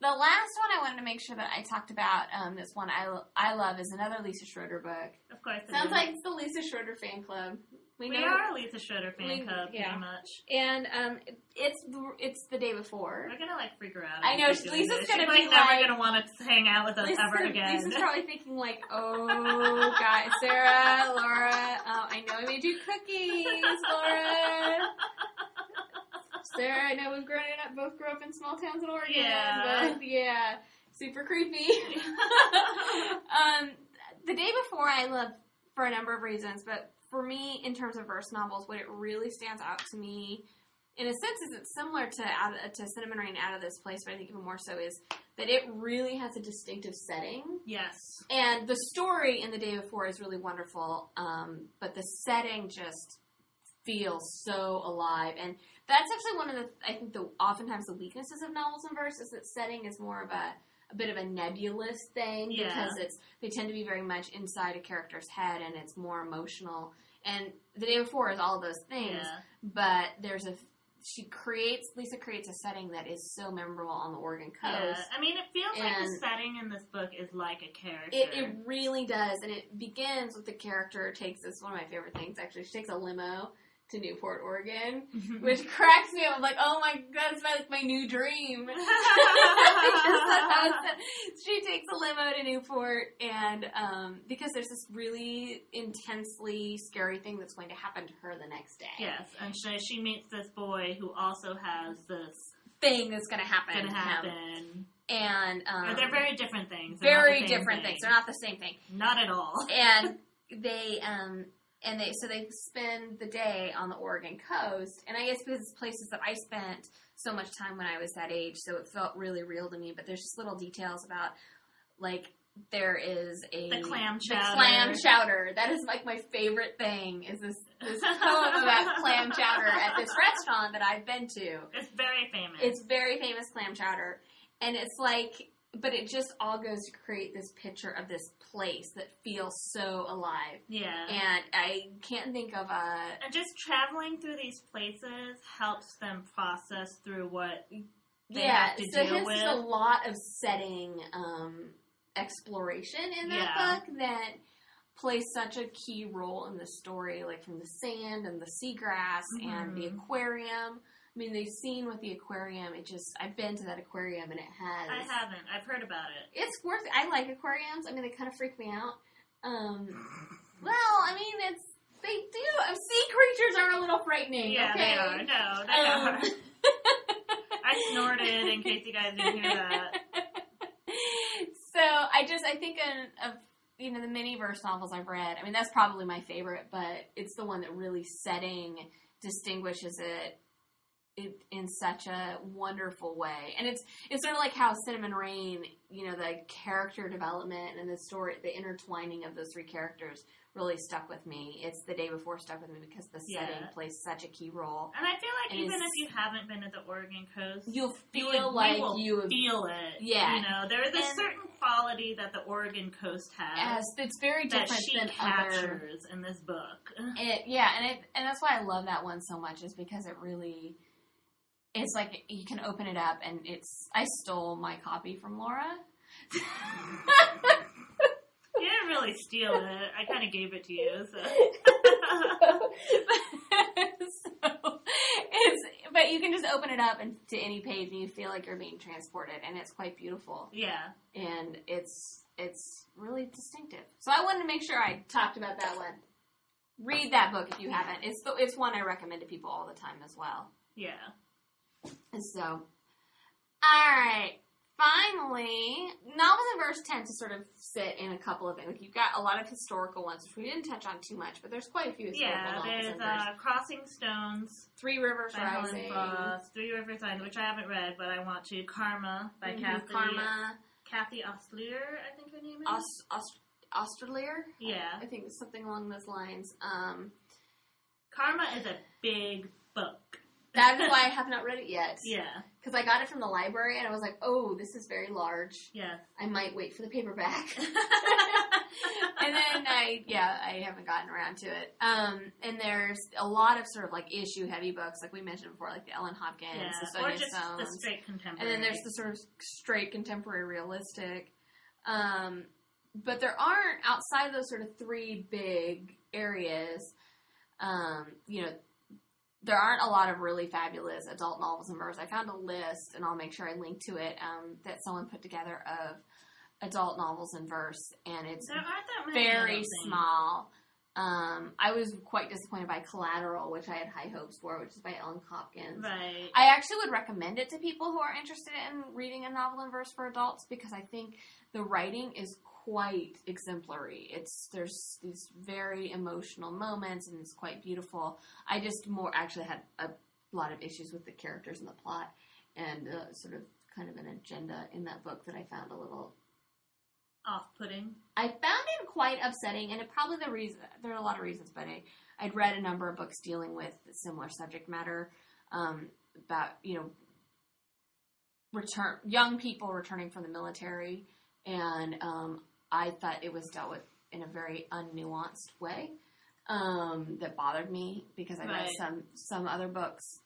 the last one I wanted to make sure that I talked about, um, this one I, I love, is another Lisa Schroeder book. of course. it Sounds is. like it's the Lisa Schroeder fan club. we know- are a Lisa Schroeder fan we- club, yeah. pretty much. and um, it's the- it's the day before. We're gonna like freak her out. I know, we Lisa's this. gonna She's, be like never gonna want to hang out with us Lisa's, ever again. Lisa's (laughs) probably thinking like, "Oh, God, Sarah, Laura, uh, I know I made you cookies, Laura." (laughs) there. I know we've grown up, both grew up in small towns in Oregon. Yeah. But yeah, super creepy. (laughs) um, the day before, I love for a number of reasons, but for me, in terms of verse novels, what it really stands out to me, in a sense, is it's similar to to Cinnamon Rain Out of This Place, but I think even more so is that it really has a distinctive setting. yes. And the story in the day before is really wonderful, um, but the setting just feels so alive. And that's actually one of the I think the oftentimes the weaknesses of novels in verse is that setting is more of a a bit of a nebulous thing Yeah. because it's they tend to be very much inside a character's head and it's more emotional. And the day before is all of those things, Yeah. but there's a she creates Lisa creates a setting that is so memorable on the Oregon coast. Yeah. I mean, it feels like the setting in this book is like a character. It, it really does, and it begins with the character takes this one of my favorite things. Actually, she takes a limo to Newport, Oregon, which cracks me up. I'm like, oh my god, it's like my new dream. Because that's how it's- (laughs) she takes a limo to Newport, and um, because there's this really intensely scary thing that's going to happen to her the next day. yes, and she, she meets this boy who also has this thing that's going to happen. gonna him. happen. and um, they're very different things. They're very different thing. things. They're not the same thing. Not at all. and they um and they so they spend the day on the Oregon coast, and I guess because it's places that I spent so much time when I was that age, so it felt really real to me. But there's just little details about like there is a The clam the chowder. clam chowder. That is like my favorite thing. Is this this poem about (laughs) clam chowder at this restaurant that I've been to. It's very famous. It's very famous clam chowder, and it's like, but it just all goes to create this picture of this place that feels so alive. yeah. And I can't think of a And just traveling through these places helps them process through what they yeah. have to so deal with. there's a lot of setting um, exploration in that Yeah. book that plays such a key role in the story, like from the sand and the seagrass and the Mhm. aquarium. I mean, the scene with the aquarium, it just, I've been to that aquarium and it has. I haven't. I've heard about it. It's worth it. I like aquariums. I mean, they kind of freak me out. Um, well, I mean, it's they do. uh, Sea creatures are a little frightening. Yeah, okay? they are. No, they Um, are. (laughs) I snorted in case you guys didn't hear that. so I just I think of, of you know the mini verse novels I've read. I mean, that's probably my favorite, but it's the one that really setting distinguishes it. It, in such a wonderful way, and it's it's sort of like how Cinnamon Rain, you know, the character development and the story, the intertwining of those three characters really stuck with me. It's the day before stuck with me because the setting Yeah. plays such a key role. And I feel like And even if you haven't been to the Oregon coast, You'll you feel would- like you you feel it. Yeah. You know, there is a And- certain quality that the Oregon coast has Yes, it's very that different she than other. in this book. It, yeah, and it and that's why I love that one so much is because it really, it's like you can open it up and it's. I stole my copy from Laura. You didn't really steal it. I kind of gave it to you. So. (laughs) so it's but you can just open it up and to any page and you feel like you're being transported and it's quite beautiful yeah. and it's it's really distinctive. So I wanted to make sure I talked about that one. Read that book if you haven't. It's the, it's one I recommend to people all the time as well. Yeah. So, all right. Finally, novels and verse tend to sort of sit in a couple of like you've got a lot of historical ones, which we didn't touch on too much, but there's quite a few historical Yeah, novels there's uh, Crossing Stones Three Rivers by Helen Rising, Frost, Three Rivers Island, which I haven't read, but I want to. Karma by Mhm, Cathy Karma, Cathy Ostlere, I think her name is. Ost, Ost, Osterlier. yeah. I think it's something along those lines. Um, Karma is a big book. That is why I have not read it yet. Yeah. because I got it from the library and I was like, oh, this is very large. Yes. I might wait for the paperback. (laughs) (laughs) and then I, yeah, I haven't gotten around to it. Um, and there's a lot of sort of like issue heavy books, like we mentioned before, like the Ellen Hopkins, yeah. the Or Sonya just Sones. the straight contemporary. and then there's the sort of straight contemporary realistic. Um, but there aren't outside of those sort of three big areas. Um, you know, there aren't a lot of really fabulous adult novels and verse. I found a list, and I'll make sure I link to it. Um, that someone put together of adult novels in verse, and it's There aren't that many. I very small. Um, I was quite disappointed by Collateral, which I had high hopes for, which is by Ellen Hopkins. Right. I actually would recommend it to people who are interested in reading a novel in verse for adults because I think the writing is quite exemplary. It's there's these very emotional moments and it's quite beautiful. I just more actually had a lot of issues with the characters and the plot and uh, sort of kind of an agenda in that book that I found a little Off-putting. I found it quite upsetting, and it probably the reason there are a lot of reasons, but I I'd read a number of books dealing with similar subject matter um, about you know return young people returning from the military, and um, I thought it was dealt with in a very unnuanced way um, that bothered me because I read some some other books,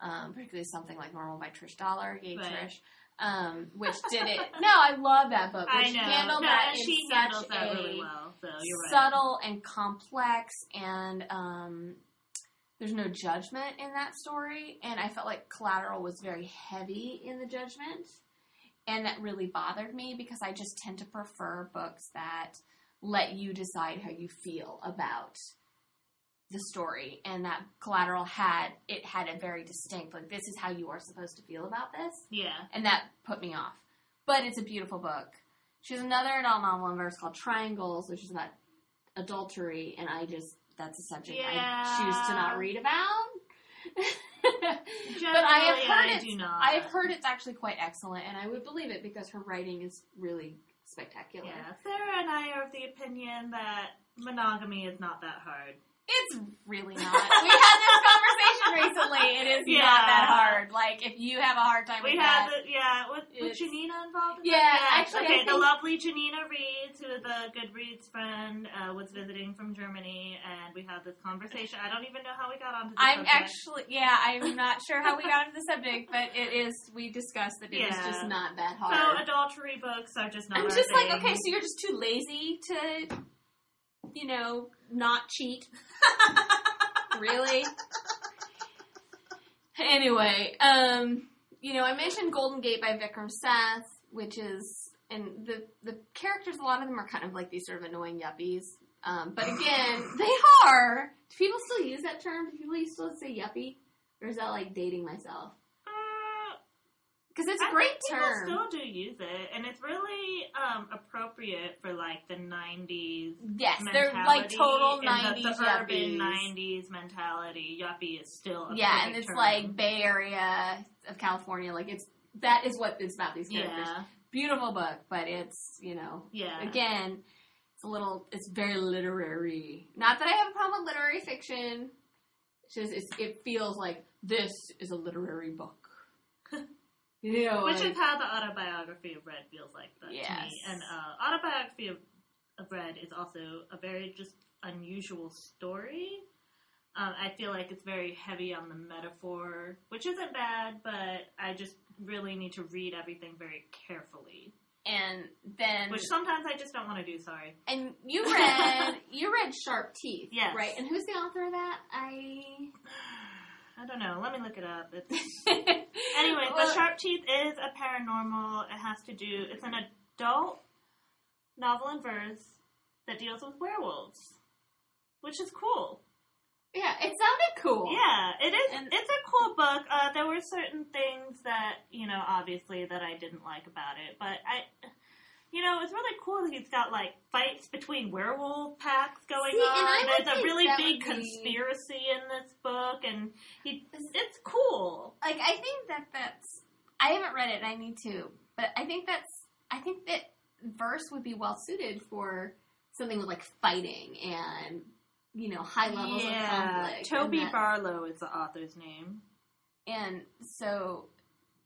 um, particularly something like Normal by Trish Doller, Yay Right. Trish. Um, which did it? (laughs) No, I love that book. I know. handled no, that in she such handles that really well. So you're right. subtle and complex and um, there's no judgment in that story and i felt like collateral was very heavy in the judgment and that really bothered me because i just tend to prefer books that let you decide how you feel about the story and that collateral had it had a very distinct like this is how you are supposed to feel about this Yeah. and that put me off. But it's a beautiful book. She has another adult novel in verse called Triangles, which is about adultery, and I just that's a subject I choose to not read about. But I have heard I it's do not. I have heard it's actually quite excellent, and I would believe it because her writing is really spectacular. Yeah, Sarah and I are of the opinion that monogamy is not that hard. It's really not. we had this conversation recently. It is Yeah. not that hard. Like if you have a hard time We with had that, the, yeah, with, Janina involved. In Yeah, that? actually, okay. the lovely Janina Reeds, who is a Goodreads friend, uh, was visiting from Germany, and we had this conversation. I don't even know how we got onto. This I'm subject. actually, yeah, I'm not sure how we got into the subject, but it is, we discussed that it is Yeah. just not that hard. so adultery books are just not. I'm just like, okay, so you're just too lazy to, you know, not cheat. (laughs) really? Anyway, um, you know, I mentioned Golden Gate by Vikram Seth, which is, and the, the characters, a lot of them are kind of like these sort of annoying yuppies. Um, but again, (laughs) they are. Do people still use that term? Do people still say yuppie? Or is that like dating myself? Because it's a I great think term. People still do use it, and it's really um, appropriate for like the '90s. yes, they're like total and the, 90s the urban yuppies. '90s mentality. Yuppie is still a yeah, and it's term. like Bay Area of California. Like it's that is what it's about these characters. yeah, Beautiful book, but it's you know yeah. again, it's a little, it's very literary. Not that I have a problem with literary fiction. It's just it's, it feels like this is a literary book. You know, Which like- is how the autobiography of Red feels like that to me. And uh, autobiography of, of Red is also a very just unusual story. Um, I feel like it's very heavy on the metaphor, which isn't bad, but I just really need to read everything very carefully. and then Which sometimes I just don't want to do. Sorry. and you (laughs) read you read Sharp Teeth, Yes. right? And who's the author of that? I I don't know. Let me look it up. It's (laughs) Anyway, Well, The Sharp Teeth is a paranormal. It has to do. It's an adult novel in verse that deals with werewolves, which is cool. yeah, it sounded cool. Yeah, it is. And- it's a cool book. Uh, there were certain things that you know, obviously, that I didn't like about it, but I. You know, it's really cool that he's got like fights between werewolf packs going See, and on. There's a really big would be- conspiracy in this book, and he, it's cool. like I think that that's I haven't read it and I need to, but I think that's I think that verse would be well suited for something with like fighting and you know high levels of conflict. Toby Barlow is the author's name. and so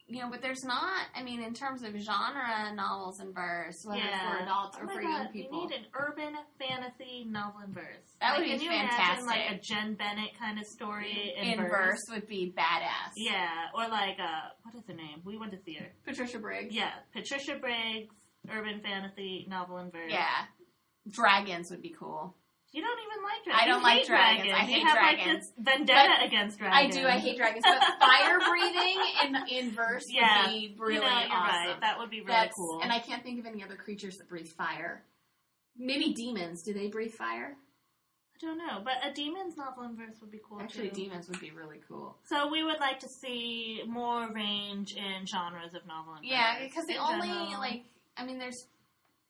you know, but there's not. I mean, in terms of genre novels and verse, whether for adults Oh or for God, young people, We need an urban fantasy novel in verse. That Like, would be you Imagine, like a. Jenn Bennett kind of story in, verse. verse would be badass. Yeah, or like uh, what is her name? We went to see her. Patricia Briggs. Yeah, Patricia Briggs, urban fantasy novel in verse. Yeah. Dragons would be cool. You don't even like dragons. I don't You like hate dragons. I You hate have dragons. like this vendetta against dragons. I do. I hate dragons, (laughs) but fire breathing in in verse Yeah, would be really you know, awesome. right. That would be really That's cool. and I can't think of any other creatures that breathe fire. Maybe demons. Do they breathe fire? I don't know, but a demons novel in verse would be cool Actually, too. demons would be really cool. so we would like to see more range in genres of novel and Yeah, because the only general. like I mean, there's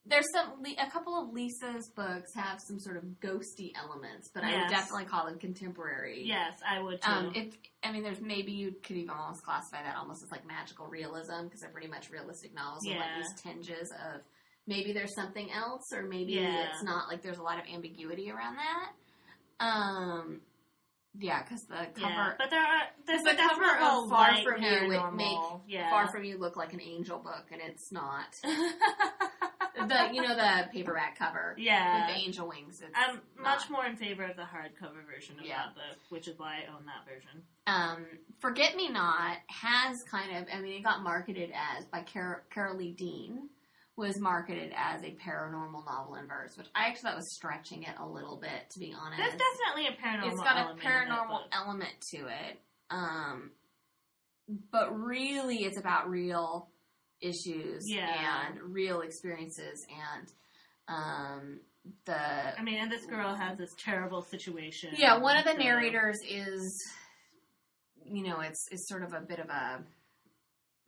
there's some a couple of Lisa's books have some sort of ghosty elements, but I would definitely call them contemporary. yes, I would too. Um, if I mean, there's maybe you could even almost classify that almost as like magical realism because they're pretty much realistic novels with like these tinges of maybe there's something else or maybe Yeah. it's not. Like there's a lot of ambiguity around that. Um, yeah, because the cover yeah, but there are there's the a cover of Far From You would make yeah. Far From You look like an angel book, and it's not. (laughs) the you know the paperback cover with yeah. the angel wings. I'm much more in favor of the hardcover version of Yeah. that book, which is why I own that version. um, Forget Me Not has kind of, I mean, it got marketed as by Car- Carol Lee Dean was marketed as a paranormal novel in verse, which I actually thought was stretching it a little bit, to be honest. There's definitely a paranormal. it's got a paranormal element to it, um, but really, it's about real issues Yeah. and real experiences and um, the I mean, and this girl has this terrible situation. Yeah, one of the so- narrators is, you know, it's it's sort of a bit of a,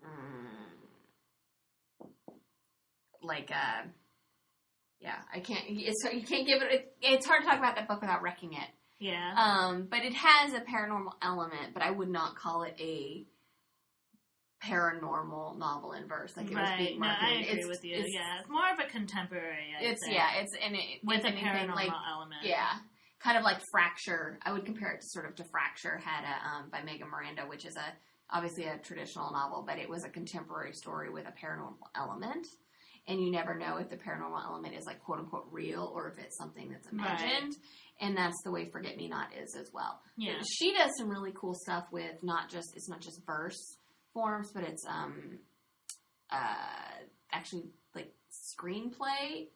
mm, like a, yeah, I can't. It's you can't give it, it. It's hard to talk about that book without wrecking it. Yeah. Um, but it has a paranormal element, but I would not call it a paranormal novel in verse. Like it was right. being No, I marketed. agree it's, with you. It's, yeah, it's more of a contemporary. I'd it's say, yeah, it's and it with a paranormal like element. yeah, kind of like Fracture. I would compare it to sort of to Fracture had a um, by Megan Miranda, which is a obviously a traditional novel, but it was a contemporary story with a paranormal element. And you never know if the paranormal element is like quote unquote real or if it's something that's imagined. And that's the way Forget Me Not is as well. Yeah. She does some really cool stuff with not just it's not just verse forms, but it's um uh actually like screenplay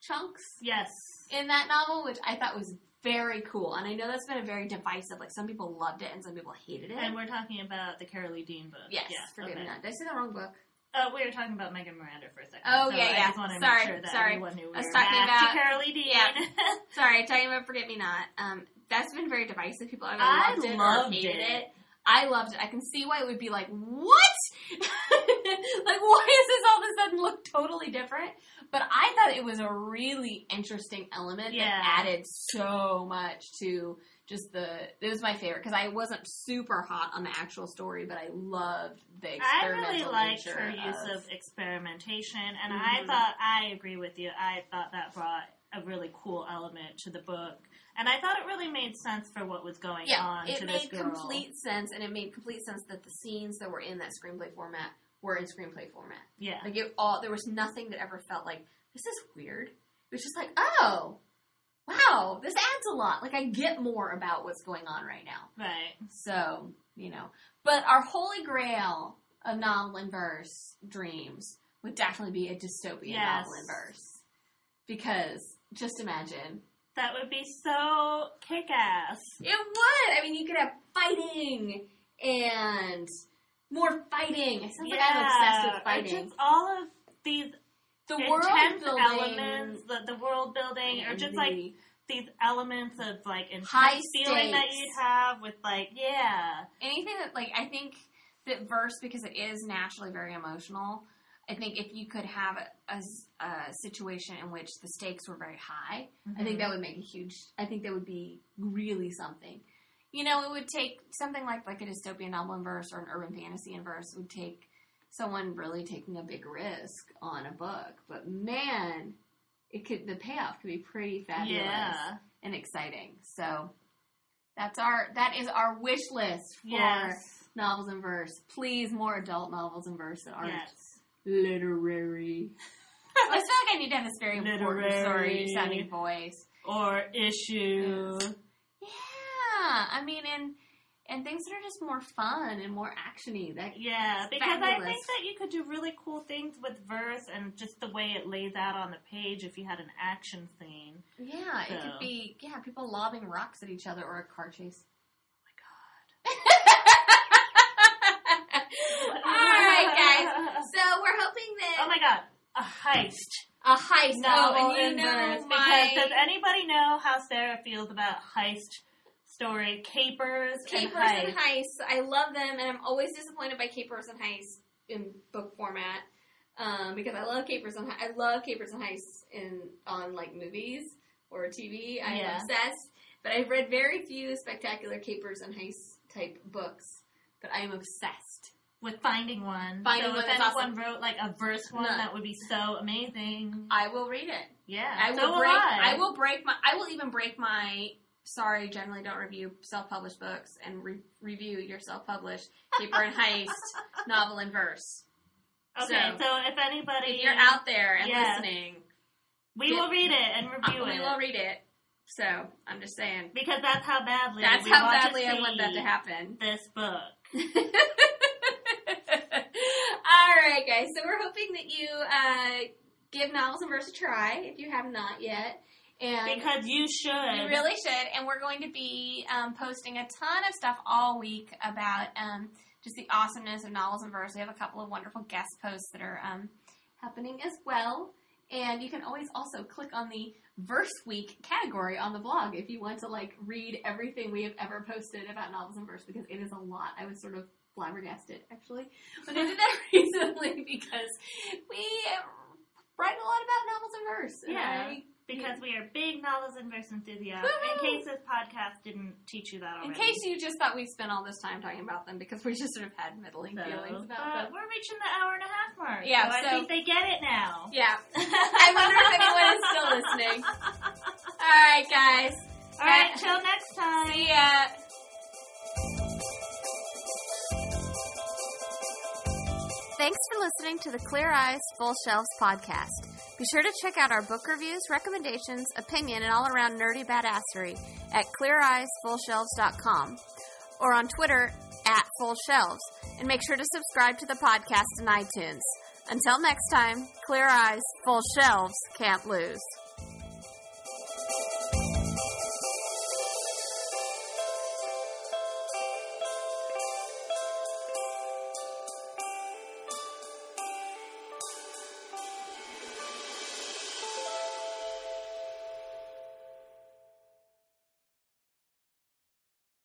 chunks Yes. in that novel, which I thought was very cool. And I know that's been a very divisive. Like some people loved it and some people hated it. And we're talking about the Carol Lee Dean book. yes, Yeah. forgive okay. me not. Did I say the wrong book? Uh, we were talking about Megan Miranda for a second. Oh, so yeah, I yeah. just wanted to Sorry, make sure that sorry. everyone knew we I was were talking about- to Carol Lee Dean. Yeah. (laughs) Sorry, talking about Forget Me Not. Um, that's been very divisive. People either I loved it or loved hated it. it. I loved it. I can see why it would be like, what? (laughs) like, why does this all of a sudden look totally different? But I thought it was a really interesting element Yeah. that added so much to just the. It was my favorite because I wasn't super hot on the actual story, but I loved the I really liked her use of, of experimentation, and I Mhm. thought I agree with you. I thought that brought a really cool element to the book, and I thought it really made sense for what was going Yeah, on it to this made complete sense, and it made complete sense that the scenes that were in that screenplay format were in screenplay format. yeah, Like it all, there was nothing that ever felt like this is weird. It was just like, oh, wow, this adds a lot. Like I get more about what's going on right now. right. So you know, but our holy grail of novel in verse dreams would definitely be a dystopian Yes. novel verse, because just imagine That would be so kick-ass. It would. I mean, you could have fighting and more fighting. It sounds like I'm obsessed with fighting. Just all of these The world intense building elements, the, the world building, or just like these elements of like intense High feeling that you'd have with like yeah, anything that like I think that verse because it is naturally very emotional. I think if you could have a, a, a situation in which the stakes were very high, I think that mm-hmm. would make a huge. I think that would be really something. You know, it would take something like like a dystopian novel in verse or an urban fantasy in verse would take someone really taking a big risk on a book. But man, it could the payoff could be pretty fabulous yeah, and exciting. So that's our that is our wish list for yes, novels in verse. Please, more adult novels in verse that aren't yes. Literary. I feel like I need to have this very important story Literary. sounding voice. Or issue. Yeah, I mean, and and things that are just more fun and more actiony. That Yeah, because I think that you could do really cool things with verse and just the way it lays out on the page if you had an action scene. yeah, it could be yeah people lobbing rocks at each other or a car chase. All right, guys. So we're hoping that Oh my god, a heist. A heist novel oh, and you in know my Because does anybody know how Sarah feels about heist story capers, capers and heists? and heists. I love them, and I'm always disappointed by capers and heists in book format um, because I love capers and I love capers and heists in on like movies or TV. I'm Yeah. obsessed, but I've read very few spectacular capers and heists type books. But I am obsessed. With finding one. Finding so one if anyone awesome. wrote like a verse one, No. that would be so amazing. I will read it. Yeah, I so will break. I. I will break my. I will even break my. Sorry, generally don't review self-published books and re- review your self-published caper and heist (laughs) novel in verse. Okay, So, so, if anybody, If you're out there and Yeah. listening, we get- will read it and uh, review we will read it. So I'm just saying. because that's how badly That's we how badly I want that to happen. This book. (laughs) Right, guys. So we're hoping that you uh, give novels and verse a try if you have not yet. And Because you should. You really should. And we're going to be um, posting a ton of stuff all week about um, just the awesomeness of novels and verse. We have a couple of wonderful guest posts that are um, happening as well. And you can always also click on the Verse Week category on the blog if you want to like read everything we have ever posted about novels and verse because it is a lot. I was sort of flabbergasted actually when I did that (laughs) recently because we write a lot about novels and verse. and Yeah. I Because we are big novels and verse enthusiasts. Woohoo! In case this podcast didn't teach you that In case you just thought we spent all this time talking about them because we just sort of had middling So, feelings about but them. we're reaching the hour and a half mark. Yeah, so, I think they get it now. Yeah. (laughs) I wonder if anyone is still listening. (laughs) All right, guys. All right, till next time. See ya. Thanks for listening to the Clear Eyes Full Shelves podcast. Be sure to check out our book reviews, recommendations, opinion, and all around nerdy badassery at cleareyesfullshelves.com or on Twitter at Full Shelves. And make sure to subscribe to the podcast in iTunes. Until next time, Clear Eyes, Full Shelves can't lose.